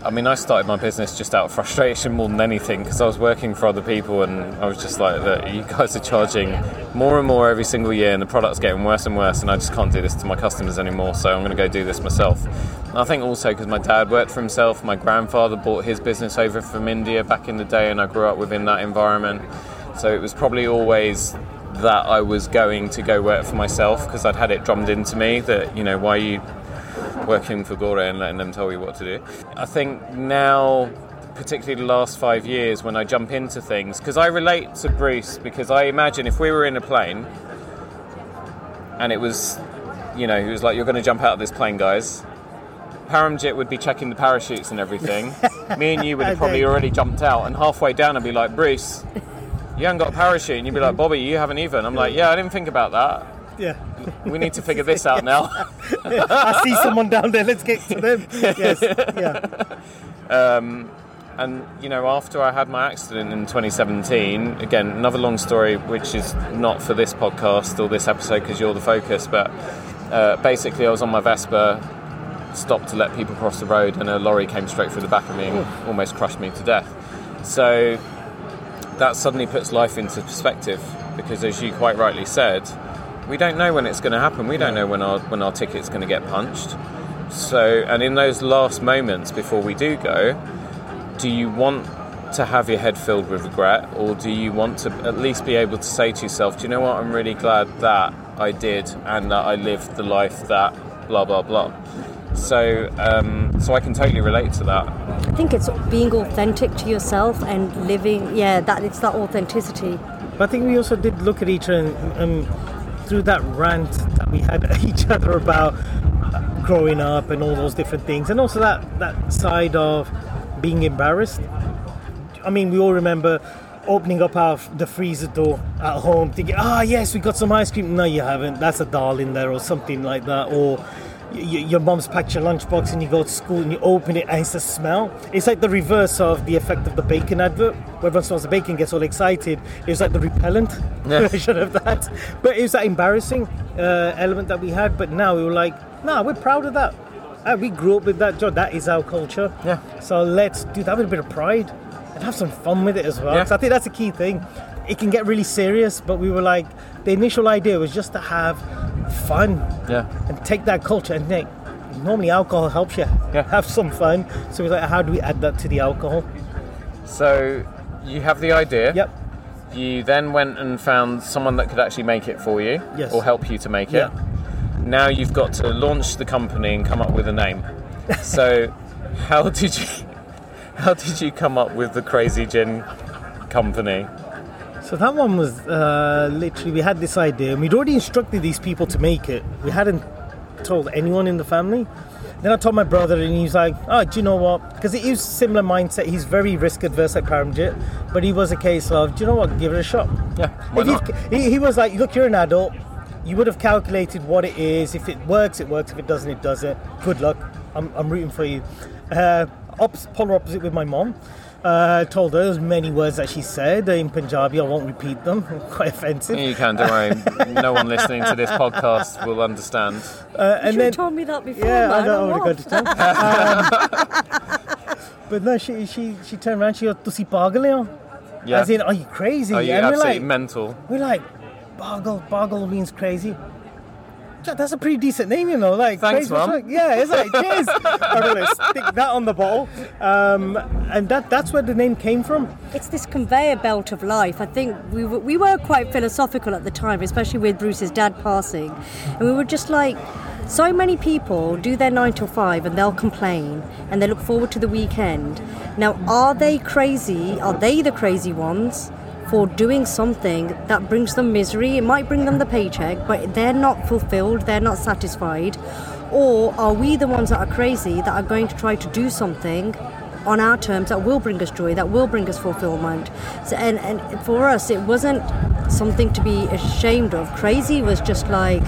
I mean, I started my business just out of frustration more than anything because I was working for other people and I was just like, look, you guys are charging more and more every single year and the product's getting worse and worse and I just can't do this to my customers anymore, so I'm going to go do this myself. And I think also because my dad worked for himself, my grandfather bought his business over from India back in the day and I grew up within that environment. So it was probably always that I was going to go work for myself because I'd had it drummed into me that, you know, why you working for Gore and letting them tell you what to do. I think now, particularly the last five years, when I jump into things, because I relate to Bruce, because I imagine if we were in a plane and it was, you know, he was like, "You're going to jump out of this plane, guys." Paramjit would be checking the parachutes and everything. (laughs) Me and you would have probably already jumped out, and halfway down, I'd be like, "Bruce." You haven't got a parachute, and you'd be like, Bobby, you haven't either. And I'm like, yeah, I didn't think about that. Yeah. We need to figure this out now. (laughs) I see someone down there. Let's get to them. Yes. Yeah. And you know, after I had my accident in 2017, again, another long story, which is not for this podcast or this episode because you're the focus. But uh, basically, I was on my Vespa, stopped to let people cross the road, and a lorry came straight through the back of me and almost crushed me to death. So that suddenly puts life into perspective because, as you quite rightly said, we don't know when it's going to happen. We don't know when our when our ticket's going to get punched. So, and in those last moments before we do go, do you want to have your head filled with regret, or do you want to at least be able to say to yourself, "Do you know what? I'm really glad that I did and that I lived the life that blah blah blah." So, um, so I can totally relate to that. I think it's being authentic to yourself and living. Yeah, that it's that authenticity. I think we also did look at each other and, um, through that rant that we had (laughs) each other about growing up and all those different things, and also that that side of being embarrassed. I mean, we all remember opening up our the freezer door at home, thinking, "Ah, yes, we got some ice cream." No, you haven't. That's a doll in there, or something like that, or. Y- Your mom's packed your lunchbox and you go to school and you open it and it's a smell. It's like the reverse of the effect of the bacon advert. Where everyone smells the bacon, gets all excited. It was like the repellent (laughs) Yeah. (laughs) version of that. But it was that embarrassing uh, element that we had. But now we were like, nah, we're proud of that. Uh, we grew up with that, Joe. That is our culture. Yeah. So let's do that with a bit of pride and have some fun with it as well. Yeah. I think that's a key thing. It can get really serious, but we were like, the initial idea was just to have fun Yeah. and take that culture and like, normally alcohol helps you Yeah. have some fun. So we're like, how do we add that to the alcohol? So you have the idea. Yep. You then went and found someone that could actually make it for you, Yes. or help you to make it. Yeah. Now you've got to launch the company and come up with a name. (laughs) so, how did you (laughs) how did you come up with the Crazy Gin Company? So that one was uh, literally we had this idea and we'd already instructed these people to make it. We hadn't told anyone in the family. Then I told my brother and he's like, "Oh, do you know what? Because he was similar mindset. He's very risk adverse like Paramjit, but he was a case of, do you know what? Give it a shot." Yeah, why not? he, he was like, "Look, you're an adult. You would have calculated what it is. If it works, it works. If it doesn't, it doesn't. Good luck. I'm, I'm rooting for you." Uh, ops, polar opposite with my mom. Uh, told her there's many words that she said in Punjabi. I won't repeat them. (laughs) Quite offensive. You can, don't worry. no one listening to this podcast will understand. Uh, You and should then have told me that before. yeah, I man. don't I'm want to go off. to town. Um, (laughs) but no, she she she turned around. She goes, "Tusi pagal ho?" Yeah. As in, are you crazy? Are you and we're like, mental? We're like, pagal, pagal means crazy. Jack, That's a pretty decent name, you know. Like, Thanks, crazy, what's Mum. wrong? Yeah, it's like, cheers. (laughs) I'm gonna stick that on the bottle, um, and that that's where the name came from. It's this conveyor belt of life. I think we were, we were quite philosophical at the time, especially with Bruce's dad passing. And we were just like, so many people do their nine till five and they'll complain and they look forward to the weekend. Now, are they crazy? Are they the crazy ones? For doing something that brings them misery, it might bring them the paycheck, but they're not fulfilled, they're not satisfied. Or are we the ones that are crazy that are going to try to do something on our terms that will bring us joy, that will bring us fulfillment. So, and, and for us, it wasn't something to be ashamed of. Crazy was just like,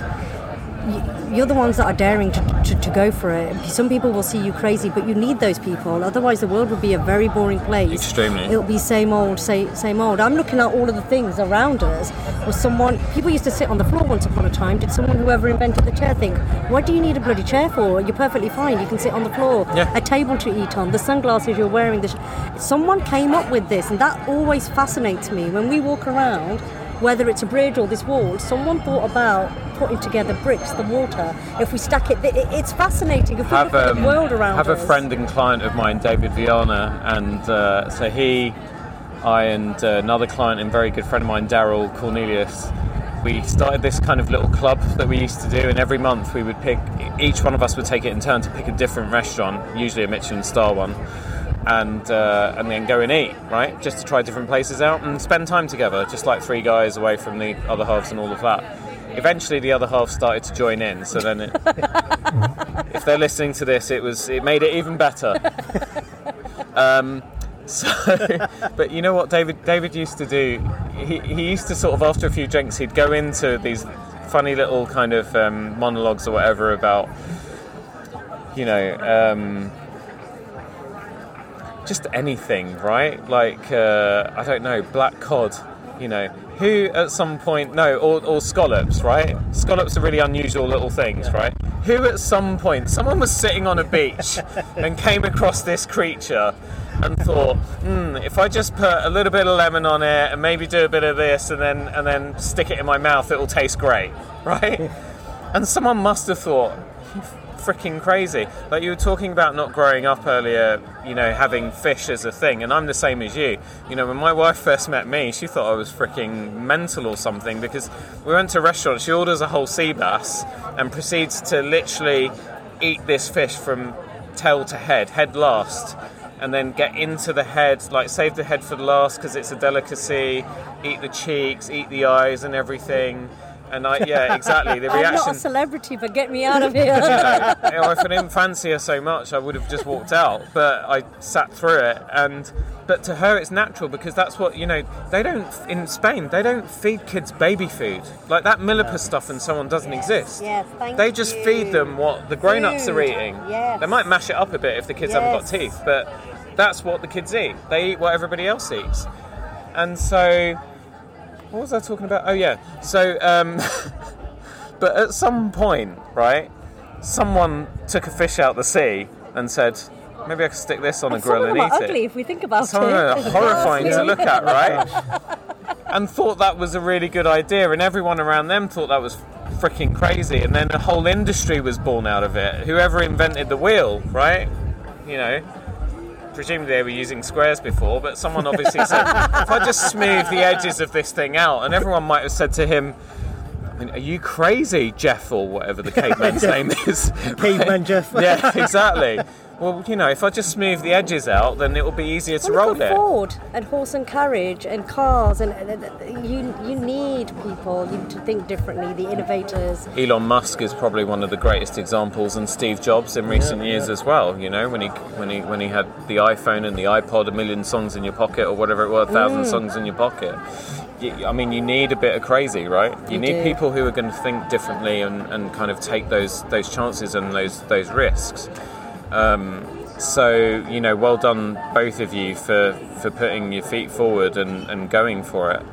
you're the ones that are daring to, to, to, go for it. Some people will see you crazy, but you need those people. Otherwise, the world would be a very boring place. Extremely. It'll be same old, say, same old. I'm looking at all of the things around us. Was someone? People used to sit on the floor once upon a time. Did someone whoever invented the chair think, what do you need a bloody chair for? You're perfectly fine. You can sit on the floor. Yeah. A table to eat on. The sunglasses you're wearing. The sh- someone came up with this, and that always fascinates me when we walk around whether it's a bridge or this wall, someone thought about putting together bricks, the water. If we stack it, it's fascinating. If we have, look at um, the world around have us. a friend and client of mine, David Viana, and uh, so he, I, and uh, another client and very good friend of mine, Daryl Cornelius. We started this kind of little club that we used to do, and every month we would pick. Each one of us would take it in turn to pick a different restaurant, usually a Michelin star one and uh, and then go and eat, right? Just to try different places out and spend time together, just like three guys away from the other halves and all of that. Eventually, the other half started to join in. So then, it, if they're listening to this, it was it made it even better. Um, so, (laughs) but you know what David David used to do? He, he used to sort of after a few drinks, he'd go into these funny little kind of um, monologues or whatever about, you know. Um, just anything, right? Like uh, I don't know, black cod. You know, who at some point no, or, or scallops, right? Scallops are really unusual little things, right? Who at some point someone was sitting on a beach (laughs) and came across this creature and thought, hmm, if I just put a little bit of lemon on it and maybe do a bit of this and then and then stick it in my mouth, it'll taste great, (laughs) right? And someone must have thought, freaking crazy. Like you were talking about not growing up earlier, you know, having fish as a thing, and I'm the same as you. You know, when my wife first met me, she thought I was freaking mental or something because we went to a restaurant, she orders a whole sea bass and proceeds to literally eat this fish from tail to head, head last. And then get into the head, like save the head for the last because it's a delicacy. Eat the cheeks, eat the eyes, and everything and I, yeah, exactly. The reaction. (laughs) I'm not a celebrity, but get me out of here. (laughs) you know, if I didn't fancy her so much, I would have just walked out. But I sat through it, and but to her, it's natural because that's what you know. They don't in Spain. They don't feed kids baby food like that Milupa stuff and so on doesn't yes. exist. Yes, thank They just you. feed them what the grown-ups are eating. Yes. They might mash it up a bit if the kids yes. haven't got teeth, but that's what the kids eat. They eat what everybody else eats, and so. What was I talking about? Oh yeah. So um, (laughs) But at some point, right, someone took a fish out the sea and said, maybe I could stick this on and a grill and eat ugly it. if we think about some it. of them are horrifying to look at, right? (laughs) and thought that was a really good idea, and everyone around them thought that was freaking crazy. And then a whole industry was born out of it. Whoever invented the wheel, right? You know, presumably they were using squares before, but someone obviously said, if I just smooth the edges of this thing out, and everyone might have said to him, I mean, are you crazy, Jeff, or whatever the caveman's (laughs) name is? Caveman Jeff. (laughs) yeah, exactly. Well, you know, if I just smooth the edges out, then it will be easier to well, roll it. Ford and horse and carriage and cars, and you you need people you to think differently. The innovators. Elon Musk is probably one of the greatest examples, and Steve Jobs in recent yeah, years yeah. as well. You know, when he when he when he had the iPhone and the iPod, a million songs in your pocket, or whatever it was, a thousand mm. songs in your pocket. I mean, you need a bit of crazy, right? You, you need do. people who are going to think differently and, and kind of take those those chances and those those risks. Um, so you know, well done both of you for for putting your feet forward and, and going for it.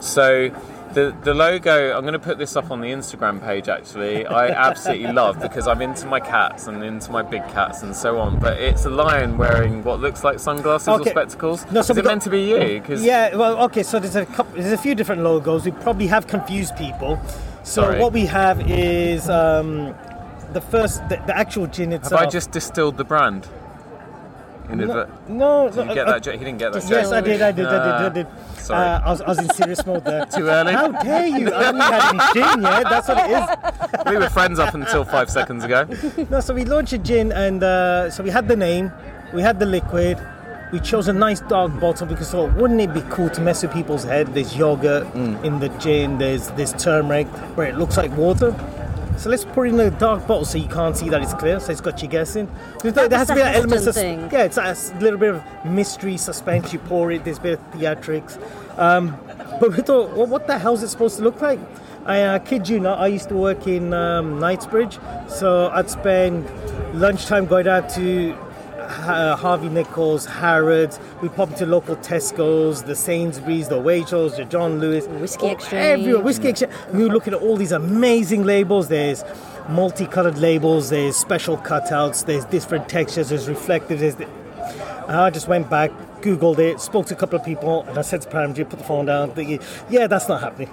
So the the logo, I'm going to put this up on the Instagram page. Actually, I (laughs) absolutely love because I'm into my cats and into my big cats and so on. But it's a lion wearing what looks like sunglasses Okay. or spectacles. No, so Is it got- meant to be you? Cause Yeah, well, okay. So there's a couple, there's a few different logos. We probably have confused people. So Sorry. what we have is um, the first, the, the actual gin Have itself. I just distilled the brand? In no, no, Did you no, get uh, that? joke? He didn't get that. Yes, joke. I did. I did. I did. I Ah, did. Sorry. Uh, I, was, I was in serious mode there. (laughs) Too early? How dare you? I haven't had any gin yet. That's what it is. (laughs) we were friends up until five seconds ago. (laughs) No, so we launched a gin, and uh, so we had the name, we had the liquid. We chose a nice dark bottle because thought, wouldn't it be cool to mess with people's head? There's yogurt Mm. in the gin. There's this turmeric where it looks like water. So let's put it in a dark bottle so you can't see that it's clear. So it's got you guessing. There, there has to be the an element of thing. yeah, it's a little bit of mystery, suspense. You pour it. There's a bit of theatrics. Um, But we thought, well, what the hell is it supposed to look like? I uh, kid you not, I used to work in um, Knightsbridge, so I'd spend lunchtime going out to uh, Harvey Nichols, Harrods. We pop into local Tesco's, the Sainsbury's, the Waitrose, the John Lewis, Whisky all- Exchange. everywhere. Whisky exchange. We were looking at all these amazing labels. There's multicolored labels. There's special cutouts. There's different textures. There's reflective. There's the, I just went back, Googled it, spoke to a couple of people, and I said to Paramji, put the phone down, thinking, yeah, that's not happening.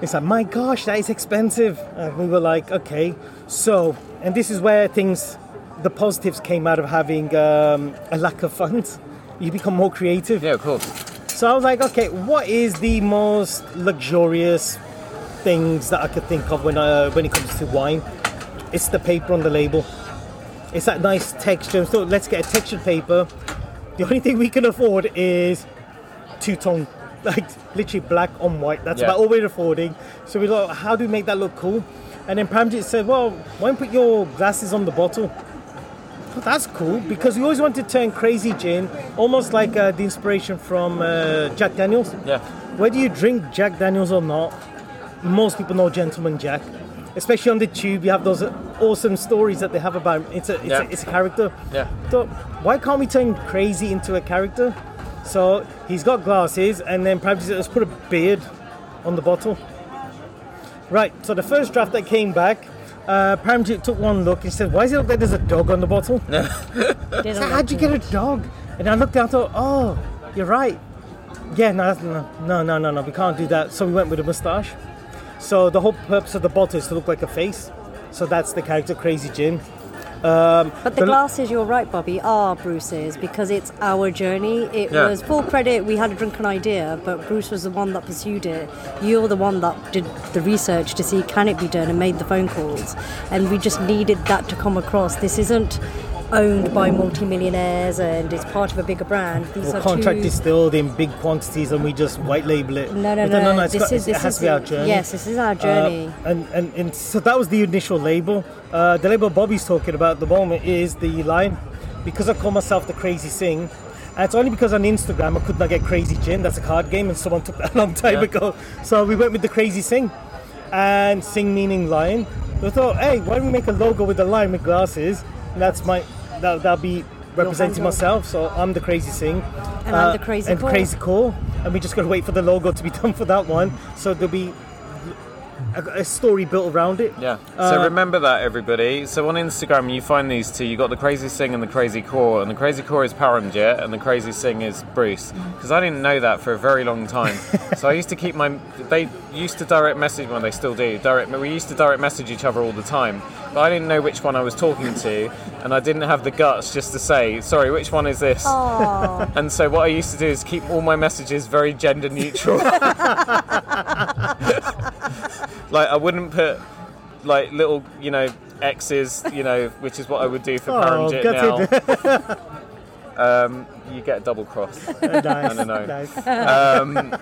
It's like, my gosh, that is expensive. And we were like, okay. So, and this is where things, the positives came out of having um, a lack of funds. You become more creative. Yeah, of course. So I was like, okay, what is the most luxurious things that I could think of when uh, when it comes to wine? It's the paper on the label. It's that nice texture. So let's get a textured paper. The only thing we can afford is two tone, (laughs) like literally black on white. That's Yeah. about all we're affording. So we thought, how do we make that look cool? And then Pramjit said, well, why don't you put your glasses on the bottle? That's cool because we always wanted to turn crazy gin almost like uh, the inspiration from uh, Jack Daniels. Yeah. Whether you drink Jack Daniels or not, most people know Gentleman Jack. Especially on the tube, you have those awesome stories that they have about him. It's a, it's, Yeah. a, it's a character. Yeah. So why can't we turn crazy into a character? So he's got glasses, and then perhaps let's put a beard on the bottle. Right. So the first draft that came back, uh, Paramjit took one look and said, "Why does it look like there's a dog on the bottle?" (laughs) So how'd you get a dog? And I looked down and thought, oh, you're right. Yeah, no, no, no, no, no, no, we can't do that. So we went with a moustache. So the whole purpose of the bottle is to look like a face. So that's the character Crazy Jin. Um, But the glasses, you're right, Bobby, are Bruce's because it's our journey. It Yeah. was full credit. We had a drunken idea, but Bruce was the one that pursued it. You're the one that did the research to see can it be done and made the phone calls. And we just needed that to come across. This isn't owned by multimillionaires and it's part of a bigger brand. These we're contract two. distilled in big quantities and we just white label it. No, no, We no. thought, it's this got- is it has is to be our journey. Yes, this is our journey. Uh, and, and, and so that was the initial label. Uh, the label Bobby's talking about at the moment is the line. Because I call myself the Crazy Singh, and it's only because on Instagram I could not get Crazy Gin. That's a card game, and someone took that (laughs) a long time Yeah. ago. So we went with the Crazy Singh, and Singh meaning lion. We thought, hey, why don't we make a logo with a lion with glasses? And that's my that that'll be representing myself. So I'm the Crazy Singh, And I'm the Crazy and Core. Crazy Kaur, and we just got to wait for the logo to be (laughs) done for that one. So there'll be a, a story built around it. Yeah. So Uh, remember that, everybody. So on Instagram, you find these two. You got the Crazy Singh and the Crazy Kaur, and the Crazy Kaur is Paramjit, and the Crazy Singh is Bruce. Because I didn't know that for a very long time. (laughs) so I used to keep my. They used to direct message. Well, they still do. Direct. We used to direct message each other all the time. But I didn't know which one I was talking to, and I didn't have the guts just to say, "Sorry, which one is this?" Aw. And so what I used to do is keep all my messages very gender neutral. (laughs) like I wouldn't put like little, you know, X's, you know, which is what I would do for Oh, Paramjit now. (laughs) um, you get a double cross. (laughs) nice. no, no. nice. Um,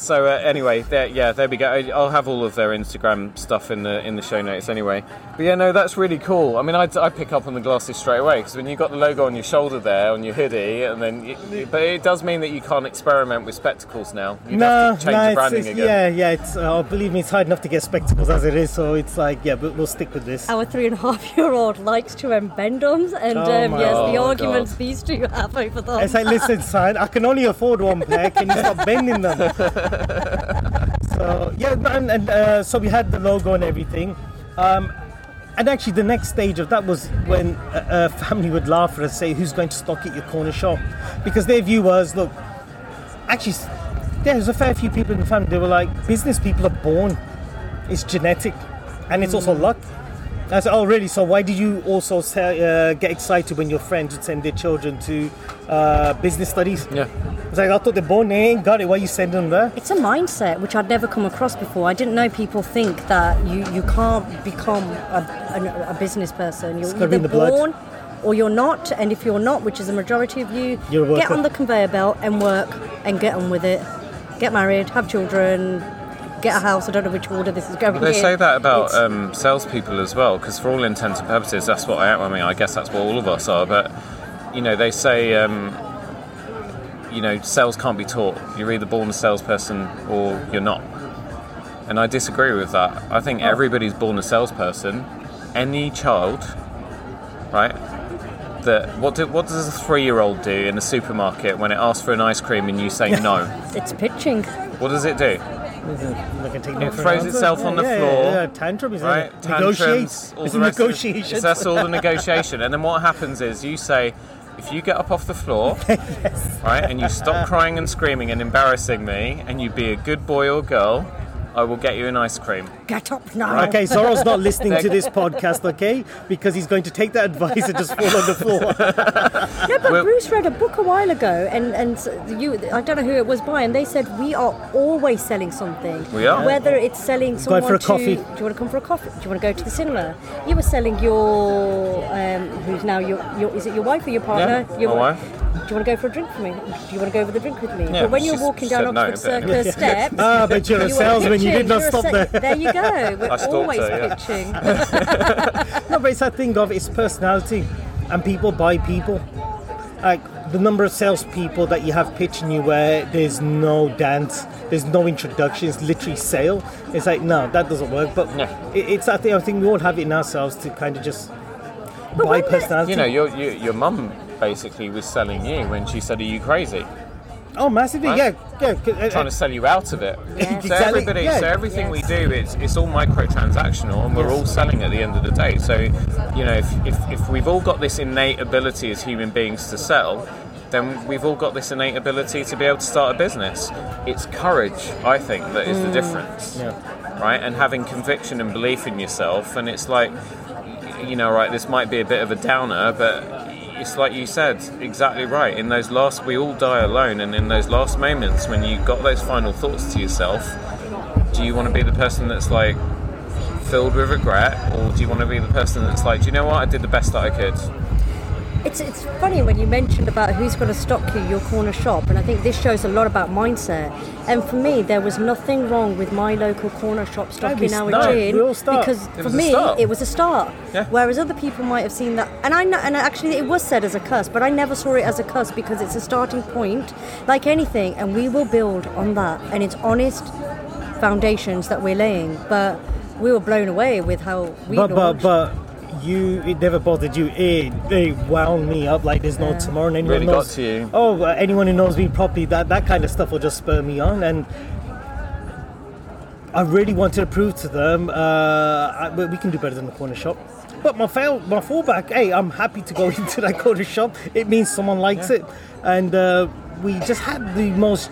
so uh, anyway, there, yeah, there we go. I- I'll have all of their Instagram stuff in the in the show notes anyway. But yeah, no, that's really cool. I mean, I, I pick up on the glasses straight away because when you've got the logo on your shoulder there on your hoodie, and then, you, but it does mean that you can't experiment with spectacles now. You No, have to change no, the it's, branding it's- again. yeah, yeah. It's uh, believe me, it's hard enough to get spectacles as it is. So it's like, yeah, but we'll stick with this. Our three and a half year old likes to embend ons, and Oh um, yes, the God. arguments these two have over them. It's like, listen, (laughs) son, I can only afford one pair. Can you stop bending them? (laughs) (laughs) so yeah, and, and uh, so we had the logo and everything. Um, and actually, the next stage of that was when a, a family would laugh at us, say, "Who's going to stock at your corner shop?" Because their view was, look, actually, there's a fair few people in the family. They were like, business people are born. It's genetic, and it's also luck. I said, oh, really? So why did you also say, uh, get excited when your friends would send their children to uh, business studies? Yeah. It's like, I thought they're born, they ain't got it. Why you sending them there? It's a mindset which I'd never come across before. I didn't know people think that you, you can't become a, a, a business person. You're gotta either in the blood. born or you're not. And if you're not, which is the majority of you, You're get on the conveyor belt and work and get on with it. Get married, have children, get a house. I don't know which order this is going to be. Well They in. say that about um, salespeople as well, because for all intents and purposes, that's what I am. I mean, I guess that's what all of us are. But you know, they say um, you know, sales can't be taught. You're either born a salesperson or you're not. And I disagree with that. I think everybody's born a salesperson. Any child, right? That what do, what does a three-year-old do in the supermarket when it asks for an ice cream and you say (laughs) no? It's pitching. what does it do? Like take no It throws itself on the Yeah, floor, Yeah, tantrum is right? it? Tantrums, all It's the of negotiation. That's all the negotiation. And then what happens is you say, if you get up off the floor, (laughs) right, and you stop uh. crying and screaming and embarrassing me, and you be a good boy or girl, I will get you an ice cream. Get up now. Okay, Zorro's not listening to (laughs) this podcast, okay? Because he's going to take that advice and just fall on the floor. (laughs) No, but Well- Bruce read a book a while ago, and and you, I don't know who it was by, and they said we are always selling something. We are. Whether it's selling someone for a to, coffee. do you want to come for a coffee? Do you want to go to the cinema? You were selling your, um, who's now your, your, is it your wife or your partner? Yeah, your my wi- wife. Do you want to go for a drink for me? Do you want to go for the drink with me? Yeah, but when you're walking down said no, Oxford but anyway. Steps, ah, but you're a you salesman. You did not stop sa- there. There you go. (laughs) We're I always her, yeah. pitching. (laughs) (laughs) No, but it's that thing of it's personality, and people buy people. Like the number of salespeople that you have pitching you where there's no dance, there's no introduction, it's literally sale. It's like no, that doesn't work. But No. it, it's that thing. I think we all have it in ourselves to kind of just buy when the- personality. You know, your your, your mum basically was selling you when she said, "Are you crazy?" oh, massively, Right? yeah, yeah. uh, Trying to sell you out of it. Yes. So everybody, yeah. so everything we do, it's it's all microtransactional, and we're all selling at the end of the day. So, you know, if, if if we've all got this innate ability as human beings to sell, then we've all got this innate ability to be able to start a business. It's courage, I think, that is the difference. Yeah. Right, and having conviction and belief in yourself, and it's like, you know, right, this might be a bit of a downer, but it's like you said, exactly right. In those last, we all die alone, and in those last moments when you got those final thoughts to yourself, do you want to be the person that's like filled with regret, or do you want to be the person that's like, do you know what, I did the best that I could? It's, it's funny when you mentioned about who's going to stock you your corner shop, and I think this shows a lot about mindset. And for me, there was nothing wrong with my local corner shop stocking our start. gin because It for me it was a start. Yeah. Whereas other people might have seen that, and I know, and actually it was said as a curse, but I never saw it as a curse because it's a starting point, like anything, and we will build on that, and it's honest foundations that we're laying. But we were blown away with how we but but but you it never bothered you. It it wound me up like there's no tomorrow and anyone Really got knows to you. oh uh, anyone who knows me properly that that kind of stuff will just spur me on and I really wanted to prove to them uh, I, we we can do better than the corner shop. But my fail my fallback hey I'm happy to go (laughs) into that corner shop. It means someone likes it. And uh, we just had the most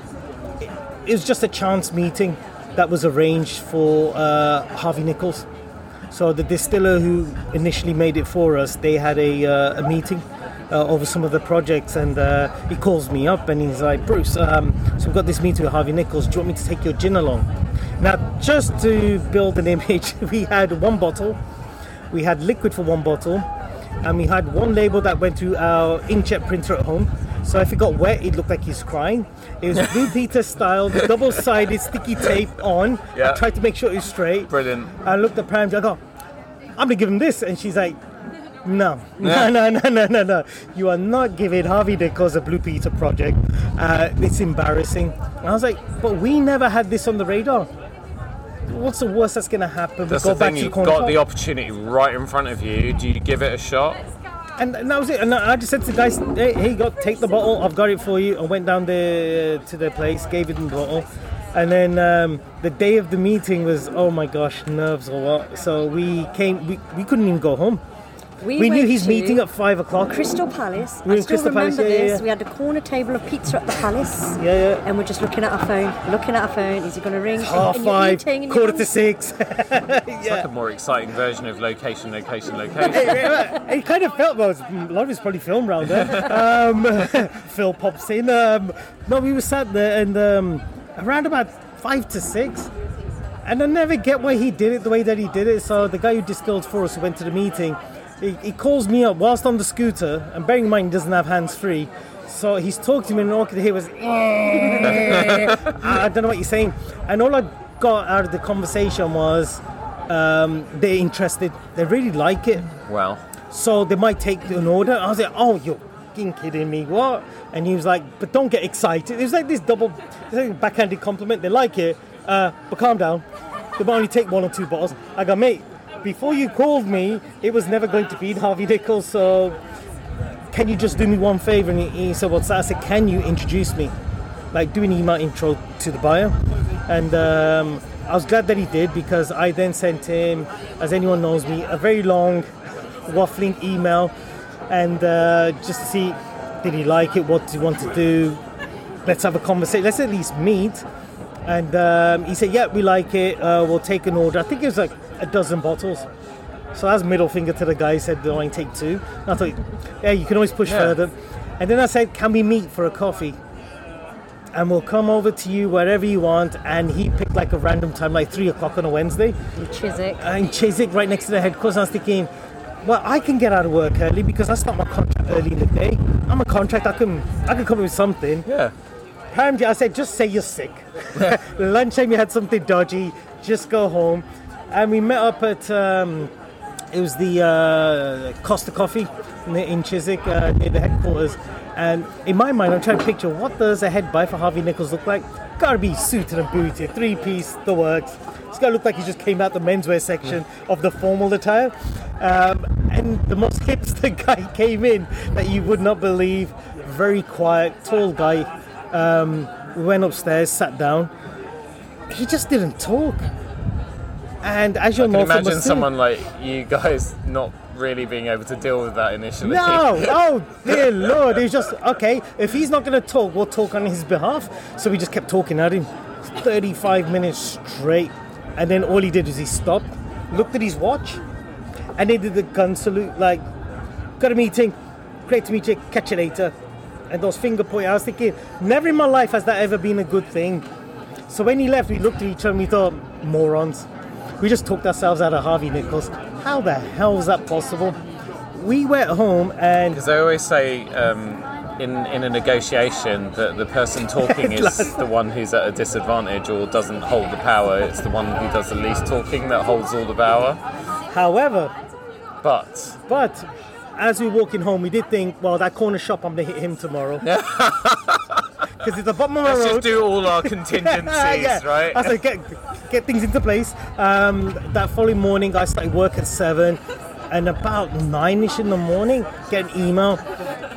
it was just a chance meeting that was arranged for uh, Harvey Nichols. So the distiller who initially made it for us, they had a, uh, a meeting uh, over some of the projects, and uh, he calls me up and he's like, Bruce, um, so we've got this meeting with Harvey Nichols. Do you want me to take your gin along? Now, just to build an (laughs) image, we had one bottle, we had liquid for one bottle, and we had one label that went to our inkjet printer at home. So if it got wet, it looked like he's crying. It was (laughs) Blue Peter style, double-sided sticky tape on. Yeah. I tried to make sure it was straight. Brilliant. I looked at Pram, I go, I'm gonna give him this, and she's like, no, (laughs) Yeah. no, no, no, no, no, no. You are not giving Harvey Nichols a Blue Peter project. Uh, it's embarrassing. And I was like, but we never had this on the radar. What's the worst that's gonna happen? That's we go the back thing. to the You've got shop. the opportunity right in front of you. Do you give it a shot? And, and that was it. And I just said to the guys, hey, hey, got take the bottle. I've got it for you. I went down there to the place, gave him the bottle. And then um, the day of the meeting was, oh my gosh, nerves or what. So we came, we, we couldn't even go home. We, knew went he's meeting at five o'clock. Crystal Palace. We're I still Crystal Palace, remember yeah, yeah, this. yeah. We had a corner table of pizza at the palace. Yeah, yeah. And we're just looking at our phone, looking at our phone. Is he going to ring? Half and you're five, eating and quarter to six. (laughs) It's like a more exciting version of location, location, (laughs) location. it kind of felt well. A lot of it's probably filmed around there. (laughs) Um, Phil pops in. Um, no, we were sat there and um, around about five to six, and I never get why he did it the way that he did it. So the guy who distilled for us, who went to the meeting, he, he calls me up whilst on the scooter, and bearing in mind he doesn't have hands free. So he's talking to me, and all I could hear was, I don't know what you're saying. And all I got out of the conversation was, um, they're interested. They really like it. Wow. So they might take an order. I was like, oh, yo, fucking kidding me? What? And he was like, but don't get excited. It was like this double like backhanded compliment. They like it, uh, but calm down. They might only take one or two bottles. I go, mate, before you called me, it was never going to be Harvey Nichols, so can you just do me one favor? And he, he said, what's that? I said, can you introduce me? Like, do an email intro to the buyer. And um, I was glad that he did because I then sent him, as anyone knows me, a very long, waffling email and uh, just to see did he like it, what do you want to do, let's have a conversation, let's at least meet. And um, he said, yeah, we like it, uh, we'll take an order. I think it was like a dozen bottles. So as middle finger to the guy, he said, do I take two? And I thought, yeah, you can always push Yeah. further. And then I said, can we meet for a coffee? And we'll come over to you wherever you want. And he picked like a random time, like three o'clock on a Wednesday In Chiswick. in Chiswick, right next to the headquarters. I was thinking, well, I can get out of work early because I start my contract early in the day. I'm a contract. I can I can come up with something. Yeah. Apparently, I said, just say you're sick. (laughs) (laughs) Lunchtime, you had something dodgy. Just go home. And we met up at um, it was the uh, Costa Coffee in, Chiswick uh, near the headquarters. And in my mind, I'm trying to picture what does a head buy for Harvey Nichols look like? Gotta be suited and booted, three piece, the works. It's gotta look like he just came out the menswear section of the formal attire. Um, and the most (laughs) hipster guy came in that you would not believe. Very quiet, tall guy. Um, we went upstairs, sat down. He just didn't talk. And as you'll I know can from imagine someone like you guys not really being able to deal with that initially. No, oh (laughs) dear lord, it's just okay. If he's not going to talk, we'll talk on his behalf. So we just kept talking at him, 35 minutes straight, and then all he did was he stopped, looked at his watch, and he did the gun salute, like, got a meeting, great to meet you, catch you later, and those finger point. I was thinking, never in my life has that ever been a good thing. So when he left, we looked at each other and we thought, morons. We just talked ourselves out of Harvey Nichols. How the hell is that possible? We went home and Because I always say um, in in a negotiation that the person talking (laughs) is the one who's at a disadvantage or doesn't hold the power. It's the one who does the least talking that holds all the power. However, But but as we were walking home, we did think, well, that corner shop, I'm gonna hit him tomorrow. (laughs) Because it's the bottom of my let's road. just do all our (laughs) contingencies, yeah. right? I said, get, get things into place. Um, that following morning, I started work at seven, and about nine-ish in the morning, get an email,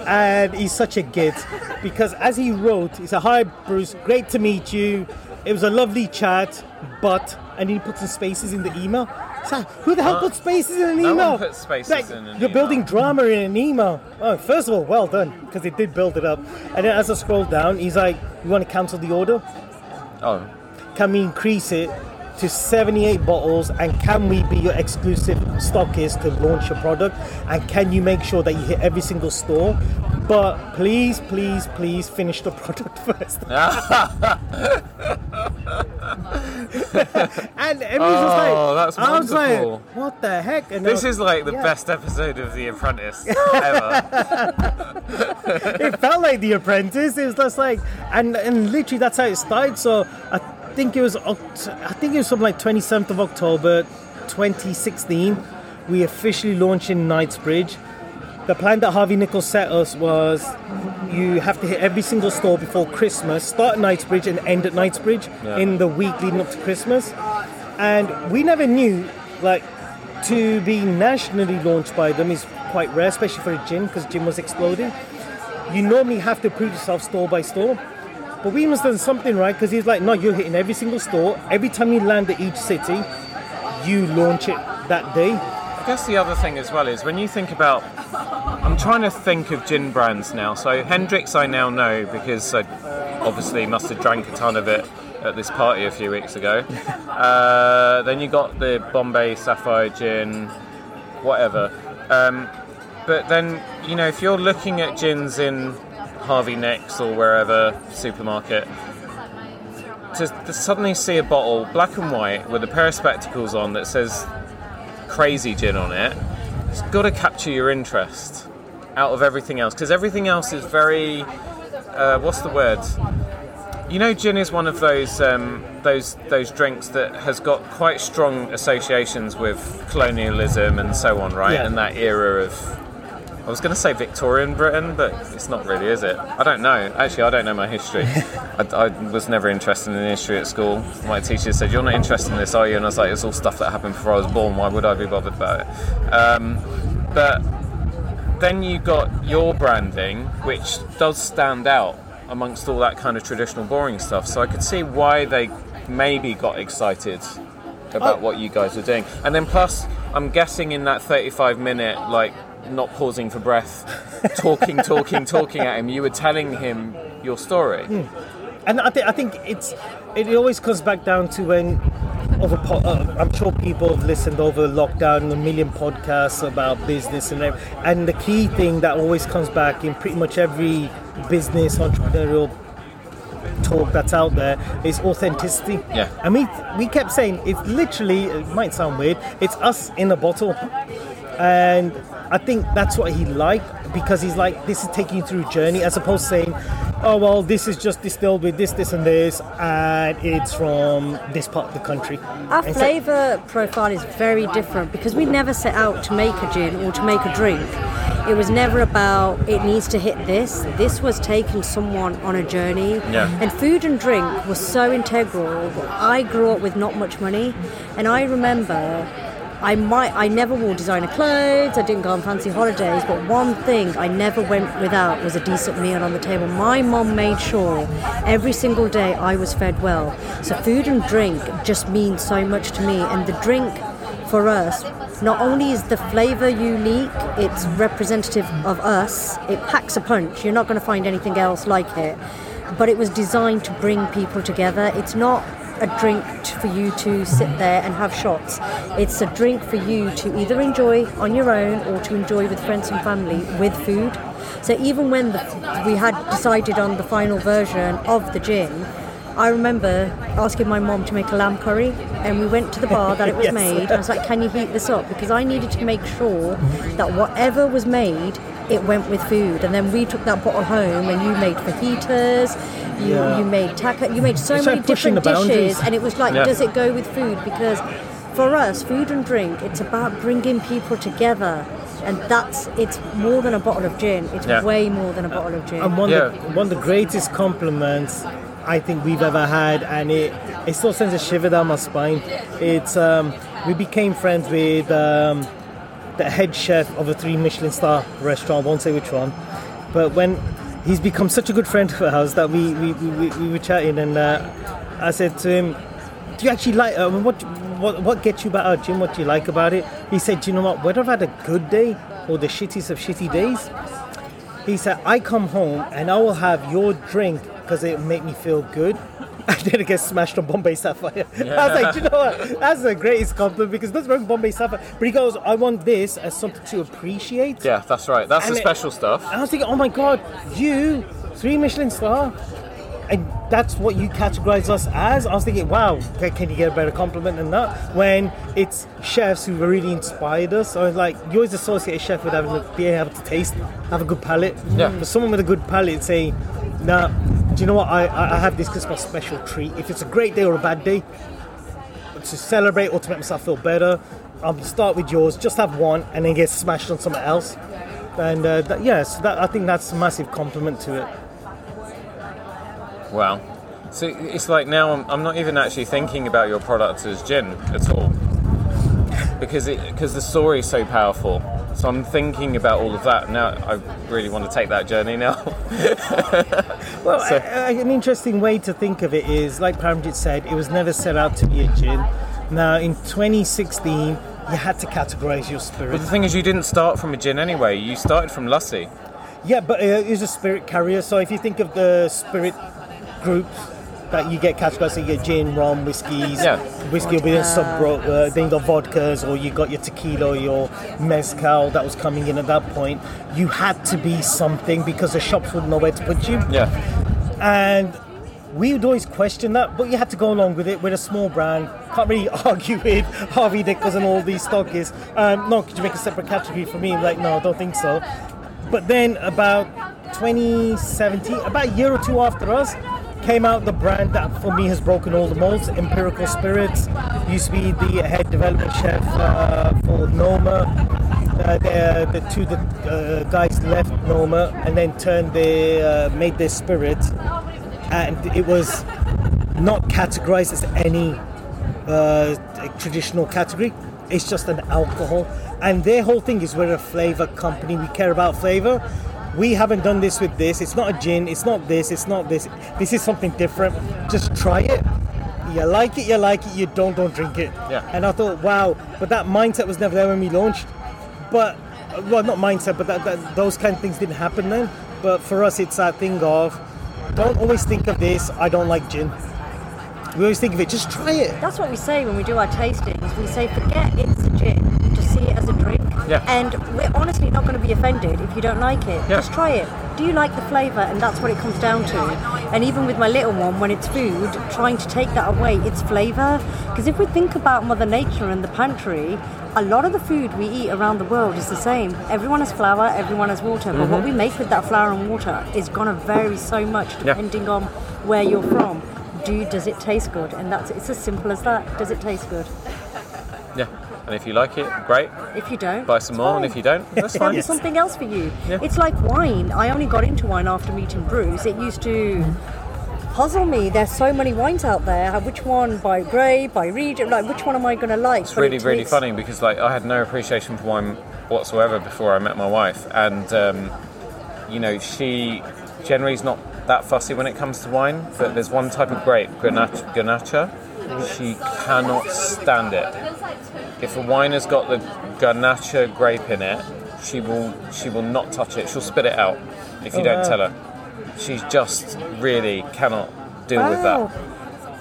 and he's such a git because as he wrote, he said, "Hi, Bruce, great to meet you. It was a lovely chat, but," and he put some spaces in the email. So, who the hell uh, put spaces in an no one email? puts spaces Like, in an You're building drama in an email. Oh, first of all, well done because they did build it up. And then as I scroll down, he's like, "You want to cancel the order? oh, can we increase it to 78 bottles and can we be your exclusive stockist to launch your product and can you make sure that you hit every single store but please please please finish the (laughs) product first (laughs) and everyone's just like Oh, that's I was like wonderful. what the heck and this I- is like the yeah. best episode of The Apprentice (laughs) ever. it felt like The Apprentice. It was just like, and and literally that's how it started. So I think it was, Oct- I think it was something like 27th of October, 2016. We officially launched in Knightsbridge. The plan that Harvey Nichols set us was you have to hit every single store before Christmas, start at Knightsbridge and end at Knightsbridge Yeah. in the week leading up to Christmas. And we never knew, like, to be nationally launched by them is quite rare, especially for a gin, because gin was exploding you normally have to prove yourself store by store. But we must have done something right because he's like, no, you're hitting every single store. Every time you land at each city, you launch it that day. I guess the other thing as well is when you think about. I'm trying to think of gin brands now. So Hendrick's, I now know because I obviously must have drank a ton of it at this party a few weeks ago. (laughs) uh, then you got the Bombay Sapphire gin, whatever. Um, but then you know if you're looking at gins in Harvey Nicks or wherever supermarket, to, to suddenly see a bottle black and white with a pair of spectacles on that says crazy gin on it, it's got to capture your interest out of everything else because everything else is very uh, what's the word? You know, gin is one of those um, those those drinks that has got quite strong associations with colonialism and so on, right? Yeah. And that era of was going to say Victorian Britain, but it's not really, is it? I don't know. Actually, I don't know my history. (laughs) I, I was never interested in history at school. My teacher said, "You're not interested in this, are you?" And I was like, "It's all stuff that happened before I was born. Why would I be bothered about it?" Um, but then you got your branding, which does stand out amongst all that kind of traditional boring stuff. So I could see why they maybe got excited about Oh. what you guys were doing. And then plus, I'm guessing in that 35 minute, like not pausing for breath, talking, talking, talking at him, you were telling him your story. and I think I think it's it always comes back down to when over po- uh, I'm sure people have listened over lockdown a million podcasts about business and everything. and the key thing that always comes back in pretty much every business entrepreneurial talk that's out there is authenticity. Yeah. And we we kept saying it's literally it might sound weird, it's us in a bottle. And I think that's what he liked because he's like, this is taking you through a journey as opposed to saying, oh, well, this is just distilled with this, this, and this, and it's from this part of the country. Our And so- flavour profile is very different because we never set out to make a gin or to make a drink. It was never about it needs to hit this. This was taking someone on a journey. Yeah. And food and drink was so integral. I grew up with not much money, and I remember I might I never wore designer clothes, I didn't go on fancy holidays, but one thing I never went without was a decent meal on the table. My mom made sure every single day I was fed well. So food and drink just means so much to me and the drink for us not only is the flavor unique, it's representative of us. It packs a punch. You're not going to find anything else like it. But it was designed to bring people together. It's not a drink for you to sit there and have shots. It's a drink for you to either enjoy on your own or to enjoy with friends and family with food. So even when the, we had decided on the final version of the gin, I remember asking my mom to make a lamb curry, and we went to the bar that it was (laughs) Yes. made. I was like, "Can you heat this up?" Because I needed to make sure that whatever was made, it went with food. And then we took that bottle home, and you made fajitas, you, Yeah. you made taco, you made so You many started different dishes, and it was like, Yeah. does it go with food? Because for us, food and drink, it's about bringing people together. And that's it's more than a bottle of gin. It's Yeah. way more than a bottle of gin. And one, Yeah. of the, one of the greatest compliments I think we've ever had, and it, it still sends a shiver down my spine. It's um, we became friends with um, the head chef of a three Michelin star restaurant. I won't say which one, but when he's become such a good friend of ours that we we, we, we were chatting, and uh, I said to him, "Do you actually like? Uh, what what what gets you about our gym? What do you like about it?" He said, "Do you know what? Whether I've had a good day or the shittiest of shitty days." He said, I come home and I will have your drink because it will make me feel good. (laughs) And didn't get smashed on Bombay Sapphire. (laughs) I was like, "Do you know what? That's the greatest compliment because that's wrong Bombay Sapphire. But he goes, I want this as something to appreciate. Yeah, that's right. That's And the it- special stuff. And I was thinking, oh my God, you, three Michelin star. And that's what you categorize us as. I was thinking, wow, can you get a better compliment than that? When it's chefs who really inspired us. So like, you always associate a chef with having being able to taste, have a good palate. Yeah. But someone with a good palate say, nah, do you know what? I, I have this because it's my special treat. If it's a great day or a bad day, to celebrate or to make myself feel better, I'll start with yours, just have one, and then get smashed on something else. And uh, that, yes, that, I think that's a massive compliment to it. Wow. So it's like now I'm, I'm not even actually thinking about your product as gin at all. Because it because the story is so powerful. So I'm thinking about all of that. Now I really want to take that journey now. (laughs) Well, So- a- a- an interesting way to think of it is, like Paramjit said, it was never set out to be a gin. Now, in 2016, you had to categorize your spirit. but the thing is you didn't start from a gin anyway. You started from Lassi. Yeah, but uh, it's a spirit carrier. So if you think of the spirit groups that you get categorized, so you get gin, rum, whiskies. Yeah. Whiskey will be a sub uh, then you got vodkas, or you got your tequila, your mezcal that was coming in at that point. You had to be something because the shops wouldn't know where to put you. Yeah. And we would always question that, but you had to go along with it. We're a small brand. Can't really (laughs) argue with Harvey Nichols and all these stockists. Um, no, could you make a separate category for me? Like, no, I don't think so. But then about 2017, about a year or two after us, came out the brand that for me has broken all the molds, Empirical Spirits. Used to be the head development chef uh, for Noma. uh, the, two the, uh, guys left Noma and then turned their uh, made their spirit, and it was not categorized as any uh, traditional category. It's just an alcohol, and their whole thing is we're a flavor company. We care about flavor. We haven't done this with this. It's not a gin. It's not this. It's not this. This is something different. Just try it. You like it. You like it. You don't. Don't drink it. Yeah. And I thought, wow. But that mindset was never there when we launched. But well, not mindset, but that, that, those kind of things didn't happen then. But for us, it's that thing of don't always think of this. I don't like gin. We always think of it. Just try it. That's what we say when we do our tastings. We say, forget it's a gin, just see it as a drink. Yeah. And we're honestly not going to be offended if you don't like it. Yeah. Just try it. Do you like the flavour? And that's what it comes down to. And even with my little one, when it's food, trying to take that away, it's flavour. Because if we think about Mother Nature and the pantry, a lot of the food we eat around the world is the same. Everyone has flour, everyone has water, but what mm-hmm. we make with that flour and water is going to vary so much Yeah. depending on where you're from. Do does it taste good? And that's it's as simple as that. Does it taste good? And if you like it, great. If you don't, Buy some more, and if you don't, that's (laughs) Find fine. something else for you. Yeah. It's like wine. I only got into wine after meeting Bruce. It used to puzzle me. There's so many wines out there. Which one by grade, by region? Like which one am I going to like? It's But really, it really takes- funny because like I had no appreciation for wine whatsoever before I met my wife, and um, you know she generally is not that fussy when it comes to wine. But there's one type of grape, Grenache, Grenache. She cannot stand it. If a wine has got the Grenache grape in it, she will she will not touch it. She'll spit it out if you Oh, don't wow. tell her. She just really cannot deal with that.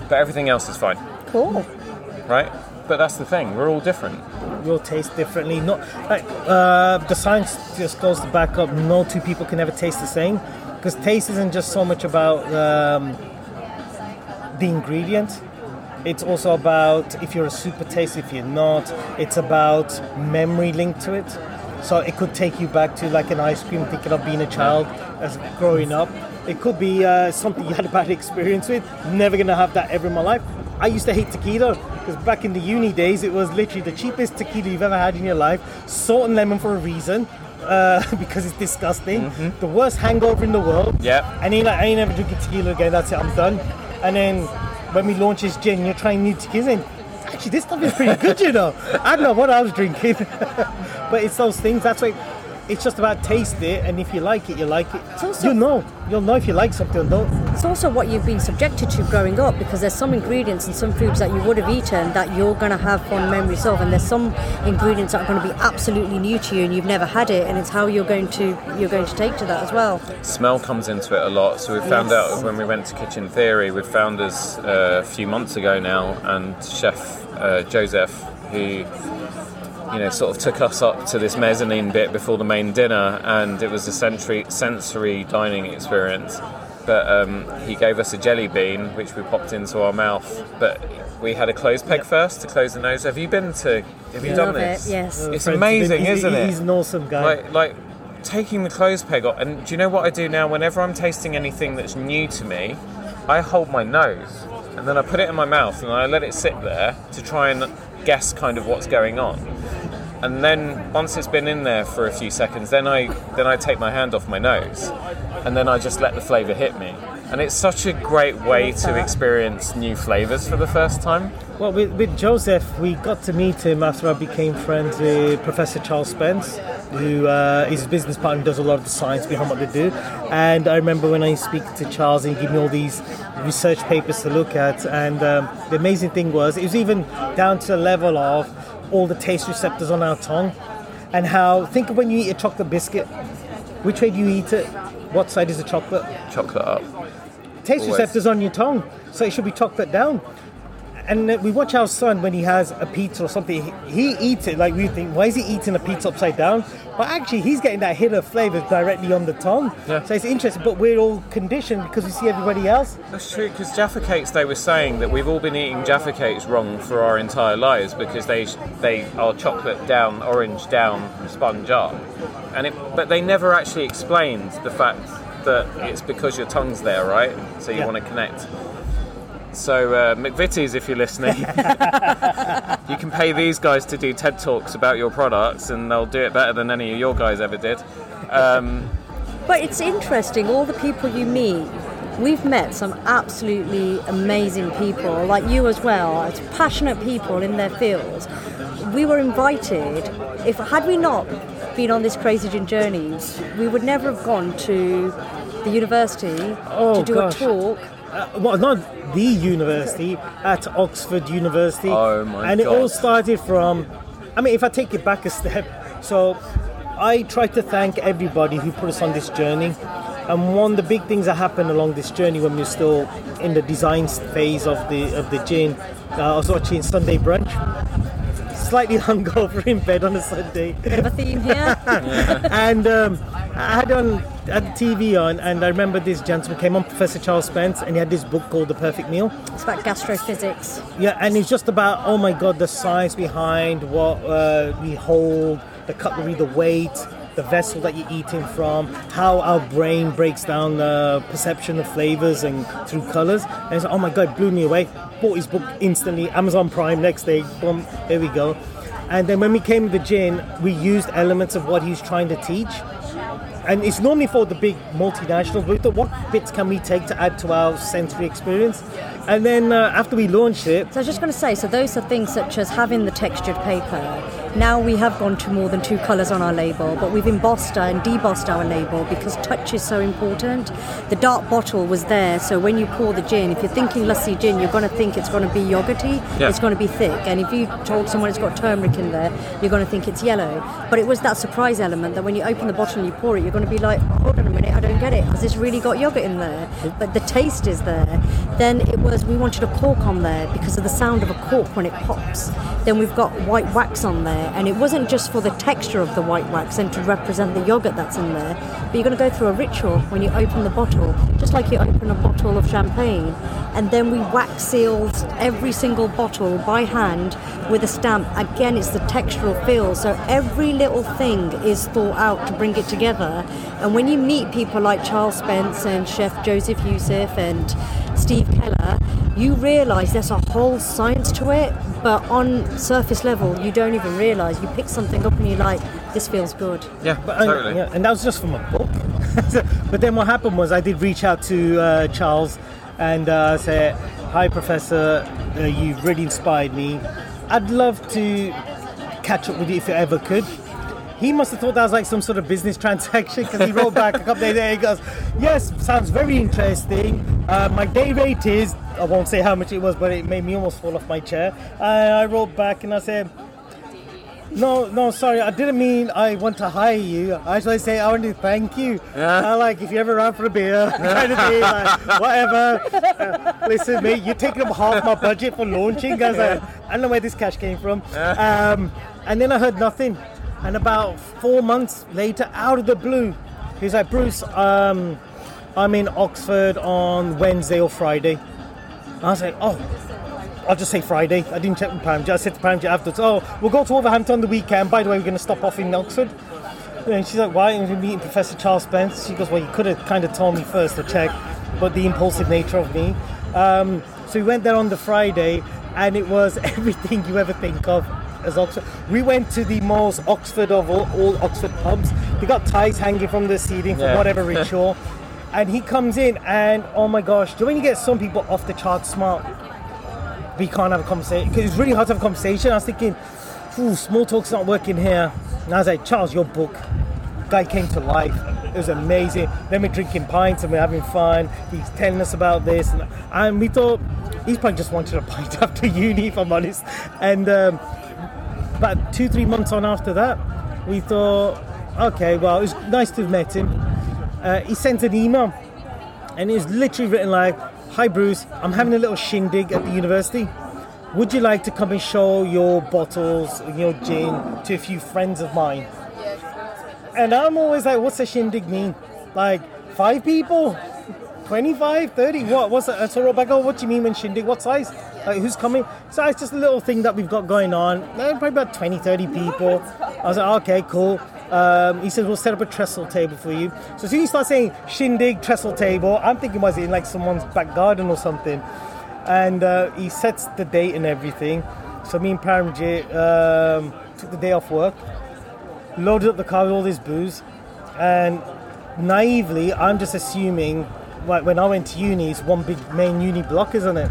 But everything else is fine, Cool. right? But that's the thing. We're all different. We'll taste differently. Not like uh, the science just goes to back up. No two people can ever taste the same because taste isn't just so much about um, the ingredient. It's also about if you're a super taste, if you're not. It's about memory linked to it. So it could take you back to like an ice cream, thinking of being a child as growing up. It could be uh, something you had a bad experience with. Never gonna have that ever in my life. I used to hate tequila because back in the uni days, it was literally the cheapest tequila you've ever had in your life. Salt and lemon for a reason. Uh, (laughs) because it's disgusting. The worst hangover in the world. Yeah. And then like, I ain't never drinking tequila again. That's it. I'm done. And then when we launch this gin, you're trying new tequila. And actually, this stuff is pretty good, you know. I don't know what I was drinking, (laughs) but it's those things. That's why it's just about taste it, and if you like it, you like it. also- You'll know. You'll know if you like something or not. It's also what you've been subjected to growing up because there's some ingredients and some foods that you would have eaten that you're going to have fond memories of, and there's some ingredients that are going to be absolutely new to you and you've never had it, and it's how you're going to you're going to take to that as well. smell comes into it a lot. So we found Yes. out when we went to Kitchen Theory with founders uh, a few months ago now, and Chef uh, Joseph, who you know sort of took us up to this mezzanine bit before the main dinner, and it was a sensory sensory dining experience. But um, he gave us a jelly bean, which we popped into our mouth. But we had a closed peg first to close the nose. Have you been to? Have you done Love it, this? yes. It's Friends, amazing, he's, isn't it? He's an awesome guy. like like taking the clothes peg off and do you know what i do now whenever i'm tasting anything that's new to me i hold my nose and then i put it in my mouth and i let it sit there to try and guess kind of what's going on. And then once it's been in there for a few seconds then i then i take my hand off my nose and then i just let the flavor hit me and it's such a great way to experience new flavors for the first time Well, with, with Joseph, we got to meet him after I became friends with Professor Charles Spence, who uh, is his business partner and does a lot of the science behind what they do. And I remember when I speak to Charles and give me all these research papers to look at. And um, the amazing thing was, it was even down to the level of all the taste receptors on our tongue, and how think of when you eat a chocolate biscuit. Which way do you eat it? What side is the chocolate? chocolate up taste Always. receptors on your tongue, so it should be chocolate down. And uh, we watch our son when he has a pizza or something. He, he eats it like we think, why is he eating a pizza upside down? But actually, he's getting that hit of flavors directly on the tongue. Yeah. So it's interesting. But we're all conditioned because we see everybody else. That's true because Jaffa cakes. They were saying that we've all been eating Jaffa cakes wrong for our entire lives because they they are chocolate down, orange down, sponge up, and it. But they never actually explained the fact that it's because your tongue's there, right? So you Yeah. want to connect. So, uh, McVitie's, if you're listening, (laughs) you can pay these guys to do TED Talks about your products and they'll do it better than any of your guys ever did. Um, But it's interesting, all the people you meet. We've met some absolutely amazing people, like you as well, as passionate people in their fields. We were invited. If had we not been on this crazy gin journey, we would never have gone to the university Oh, to do gosh. a talk. Uh, well, not the university, at Oxford University. Oh, my And it all started from, I mean, if I take it back a step, so I try to thank everybody who put us on this journey. And one of the big things that happened along this journey when we were still in the design phase of the of the gin, uh, I was watching Sunday Brunch. Slightly (laughs) hungover in bed on a Sunday Bit of a theme here. (laughs) and um, I had on had the TV on, and I remember this gentleman came on, Professor Charles Spence, and he had this book called The Perfect Meal. It's about gastrophysics. Yeah, and it's just about oh my god, the science behind what uh, we hold, the cutlery, the weight, the vessel that you're eating from, how our brain breaks down the perception of flavors and through colors. And it's like, oh my god, blew me away. Bought his book instantly, Amazon Prime next day, boom, there we go. And then when we came to the gin, we used elements of what he's trying to teach. And it's normally for the big multinationals, but what bits can we take to add to our sensory experience? And then uh, after we launched it, So I was just going to say, so those are things such as having the textured paper. Now we have gone to more than two colours on our label, but we've embossed and debossed our label because touch is so important. The dark bottle was there, so when you pour the gin, if you're thinking lassi gin, you're going to think it's going to be yogurty, Yeah. it's going to be thick. And if you told someone it's got turmeric in there, you're going to think it's yellow. But it was that surprise element that when you open the bottle and you pour it, you're going to be like, hold on a minute, I don't get it. Has this really got yogurt in there? But the taste is there. Then it was, we wanted a cork on there because of the sound of a cork when it pops. Then we've got white wax on there, and it wasn't just for the texture of the white wax and to represent the yogurt that's in there, but you're going to go through a ritual when you open the bottle, just like you open a bottle of champagne. And then we wax sealed every single bottle by hand with a stamp. Again, it's the textural feel, so every little thing is thought out to bring it together. And when you meet people like Charles Spence and Chef Joseph Youssef and Steve Keller, you realise there's a whole science to it, but on surface level, you don't even realise. You pick something up and you're like, this feels good. yeah, But, uh, totally. yeah, and that was just from a book. (laughs) but then what happened was I did reach out to uh, Charles and uh, say, "Hi, Professor, uh, you've really inspired me. I'd love to catch up with you if you ever could." He must have thought that was like some sort of business (laughs) transaction because he wrote back a couple days later. He goes, "Yes, sounds very interesting. Uh, my day rate is I won't say how much it was, but it made me almost fall off my chair." I wrote back and I said. No, no, sorry. I didn't mean I want to hire you. I actually say I want to thank you. Yeah. Uh, like if you're ever around for a beer, kind of thing, like, whatever. Uh, (laughs) listen, mate, you're taking up half my budget for launching. I was like, I don't know where this cash came from. Um, and then I heard nothing. And about four months later, out of the blue, he's like, Bruce, um, I'm in Oxford on Wednesday or Friday. I was like, oh, I'll just say Friday. I didn't check with Pamji. I said to Pamji afterwards, oh, we'll go to Wolverhampton on the weekend. By the way, we're going to stop off in Oxford. And she's like, why? And we're meeting Professor Charles Spence. She goes, well, you could have kind of told me first to check, but the impulsive nature of me. Um, so we went there on the Friday, and it was (laughs) everything you ever think of as Oxford. We went to the most Oxford of all, all Oxford pubs. They got ties hanging from the ceiling for Yeah. whatever ritual. (laughs) and he comes in, and oh my gosh, do you know when you get some people off the chart smart? We can't have a conversation because it's really hard to have a conversation. I was thinking, Ooh, small talk's not working here. And I was like, Charles, your book. Guy came to life. It was amazing. Then we're drinking pints and we're having fun. He's telling us about this, and, and we thought he's probably just wanted a pint (laughs) after uni, if I'm honest. And um, about two, three months on after that, we thought, okay, well, it was nice to have met him. Uh, he sent an email, and it was literally written like, "Hi Bruce, I'm having a little shindig at the university. Would you like to come and show your bottles, your gin, to a few friends of mine?" And I'm always like, "What's a shindig mean? Like five people?" 25, 30, what? What's that? So Rebecca, what do you mean when shindig? What size? Like, who's coming? So it's just a little thing that we've got going on. Probably about 20, 30 people. I was like, okay, cool. Um, he says, we'll set up a trestle table for you. So as soon as you start saying shindig, trestle table, I'm thinking, was it in like someone's back garden or something? and uh, he sets the date and everything. So me and Paramjit um, took the day off work, loaded up the car with all this booze, and naively, I'm just assuming like when I went to uni, it's one big main uni block, isn't it?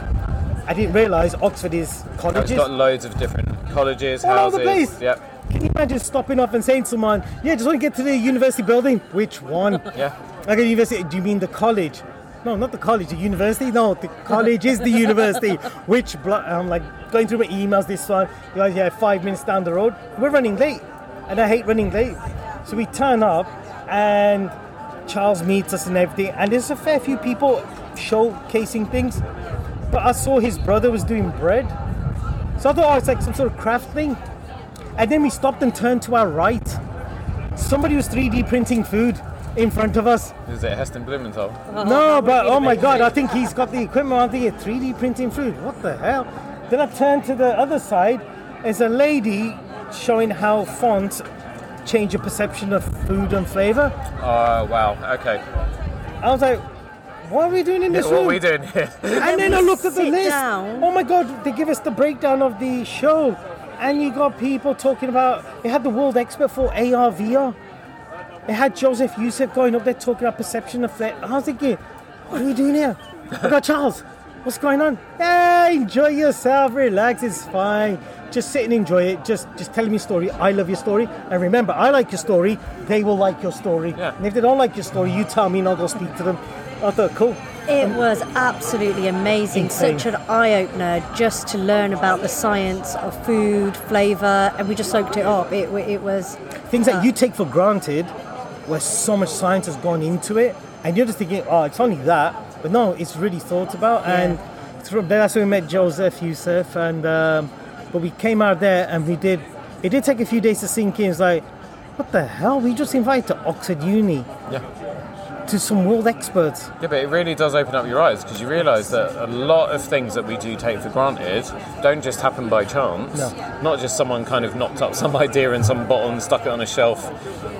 I didn't realise Oxford is colleges. It's got loads of different colleges, All over houses. the place. Yep. Can you imagine stopping off and saying to someone, "Yeah, just want to get to the university building"? Which one? (laughs) Yeah. Like a university? Do you mean the college? No, not the college. The university? No, the college is the university. (laughs) Which block? I'm like going through my emails. This one, you guys, yeah, five minutes down the road. We're running late, and I hate running late. So we turn up, and Charles meets us and everything, and there's a fair few people showcasing things. But I saw his brother was doing bread, so I thought oh, it's like some sort of craft thing. And then we stopped and turned to our right. Somebody was 3D printing food in front of us. Is it Heston Blumenthal? No, but oh my god, I think he's got the equipment. I think it's 3D printing food. What the hell? Then I turned to the other side. There's a lady showing how fonts change your perception of food and flavor. Oh wow. Okay. I was like, what are we doing in this what room? are we doing here? And then I looked at the list. down. Oh my god, they give us the breakdown of the show. And you got people talking about they had the world expert for AR VR. They had Joseph Youssef going up there talking about perception of flavor. I was thinking, what are we doing here? I got Charles. What's going on? Hey, enjoy yourself, relax, it's fine. Just sit and enjoy it. Just just tell me a story. I love your story. And remember, I like your story, they will like your story. Yeah. And if they don't like your story, you tell me and I'll go speak to them. I thought, cool. It was absolutely amazing. Insane. Such an eye opener just to learn about the science of food, flavour, and we just soaked it up. It, it was. things that you take for granted, where so much science has gone into it, and you're just thinking, oh, it's only that, but no, it's really thought about. And from there, that's when we met Joseph Youssef, and um, but we came out there and we did. It did take a few days to sink in. It's like, what the hell? We just invited to Oxford Uni yeah. To some world experts. Yeah, but it really does open up your eyes because you realise that a lot of things that we do take for granted don't just happen by chance. No. Not just someone kind of knocked up some (laughs) idea in some bottle and stuck it on a shelf.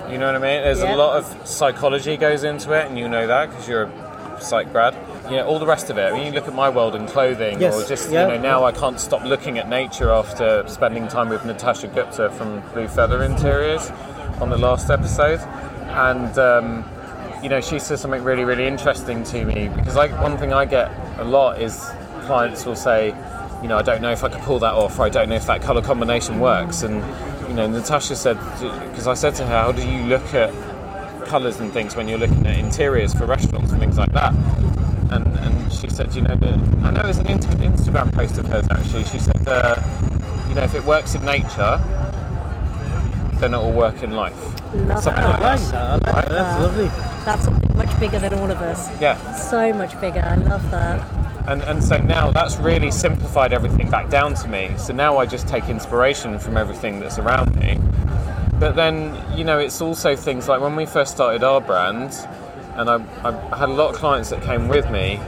You know what I mean? There's Yeah. a lot of psychology goes into it, and you know that because you're a psych grad. You know, all the rest of it. I mean, you look at my world in clothing, Yes, or just yeah. you know, now I can't stop looking at nature after spending time with Natasha Gupta from Blue Feather Interiors on the last episode, and. Um, you know, she says something really, really interesting to me because like one thing I get a lot is clients will say, you know, I don't know if I could pull that off, or I don't know if that color combination works. And you know, Natasha said because I said to her, how do you look at colors and things when you're looking at interiors for restaurants and things like that? And and she said, you know, that I know there's an inst- Instagram post of hers actually. She said, uh, you know, if it works in nature, then it will work in life. Love Something that. like that. that. I like that. That's lovely. That's something much bigger than all of us. Yeah. So much bigger. I love that. And, and so now that's really simplified everything back down to me. So now I just take inspiration from everything that's around me. But then, you know, it's also things like when we first started our brand, and I, I had a lot of clients that came with me,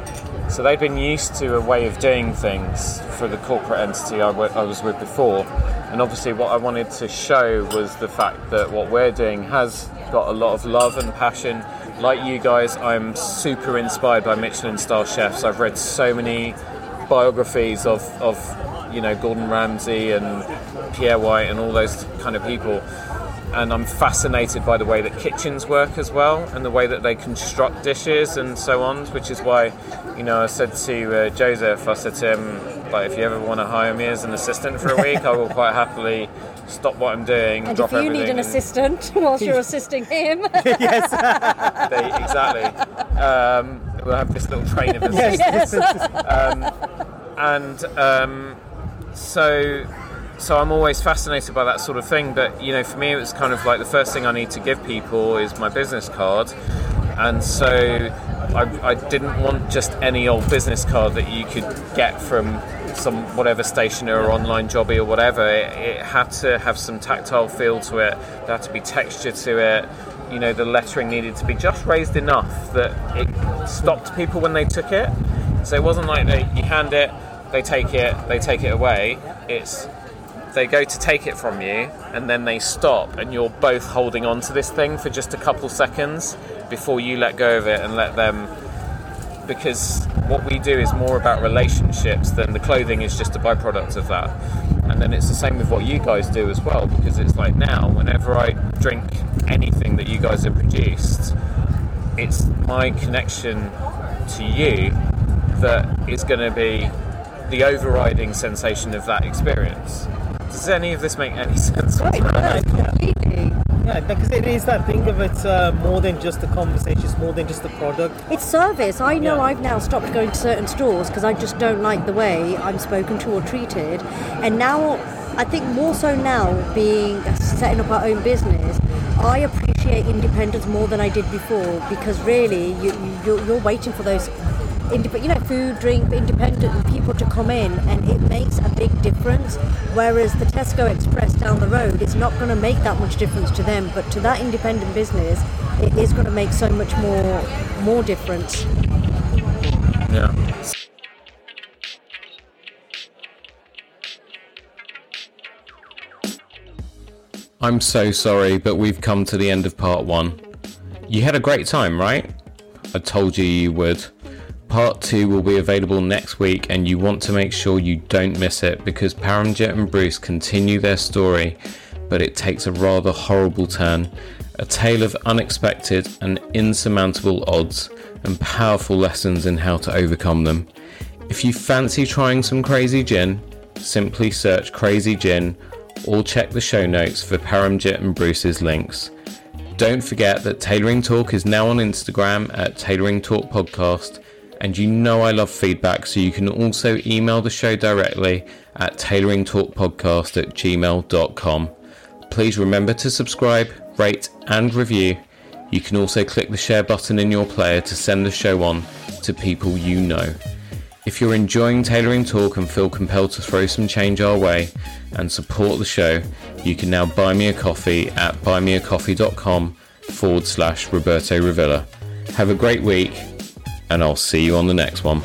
so they'd been used to a way of doing things for the corporate entity I wa- I was with before. And obviously, what I wanted to show was the fact that what we're doing has got a lot of love and passion. Like you guys, I'm super inspired by Michelin star chefs. I've read so many biographies of, of you know Gordon Ramsay and Pierre White and all those kind of people. And I'm fascinated by the way that kitchens work as well, and the way that they construct dishes and so on. Which is why, you know, I said to uh, Joseph, I said to him, like, if you ever want to hire me as an assistant for a week, I will (laughs) quite happily stop what I'm doing, And drop if you need an assistant (laughs) whilst you're (laughs) assisting him, they, exactly. Um, we'll have this little train of assistants Yes. and um, so so I'm always fascinated by that sort of thing. But you know, for me, it was kind of like the first thing I need to give people is my business card, and so I, I didn't want just any old business card that you could get from some whatever stationer or online jobby or whatever. It, it had to have some tactile feel to it. There had to be texture to it. You know, the lettering needed to be just raised enough that it stopped people when they took it. So it wasn't like they, you hand it, they take it, they take it away. It's they go to take it from you and then they stop and you're both holding on to this thing for just a couple seconds before you let go of it and let them because what we do is more about relationships than the clothing is just a byproduct of that. And then it's the same with what you guys do as well, because it's like now, whenever I drink anything that you guys have produced, it's my connection to you that is going to be the overriding sensation of that experience. Does any of this make any (laughs) sense? Completely. Yeah, because it is that thing of it's uh, more than just a conversation, it's more than just a product. It's service. I know Yeah. I've now stopped going to certain stores because I just don't like the way I'm spoken to or treated. And now, I think more so now, being setting up our own business, I appreciate independence more than I did before because really, you, you, you're, you're waiting for those. Indep- you know, food, drink, independent people to come in, and it makes a big difference. Whereas the Tesco Express down the road, it's not going to make that much difference to them, but to that independent business, it is going to make so much more more difference. Yeah. I'm so sorry, but we've come to the end of part one. You had a great time, right? I told you you would. Part two will be available next week, and you want to make sure you don't miss it because Paramjit and Bruce continue their story, but it takes a rather horrible turn. A tale of unexpected and insurmountable odds, and powerful lessons in how to overcome them. If you fancy trying some crazy gin, simply search Crazy Gin or check the show notes for Paramjit and Bruce's links. Don't forget that Tailoring Talk is now on Instagram at Tailoring Talk Podcast, and you know I love feedback, so you can also email the show directly at tailoringtalkpodcast at gmail.com. Please remember to subscribe, rate, and review. You can also click the share button in your player to send the show on to people you know. If you're enjoying Tailoring Talk and feel compelled to throw some change our way and support the show, you can now buy me a coffee at buymeacoffee.com forward slash Roberto Revilla. Have a great week, and I'll see you on the next one.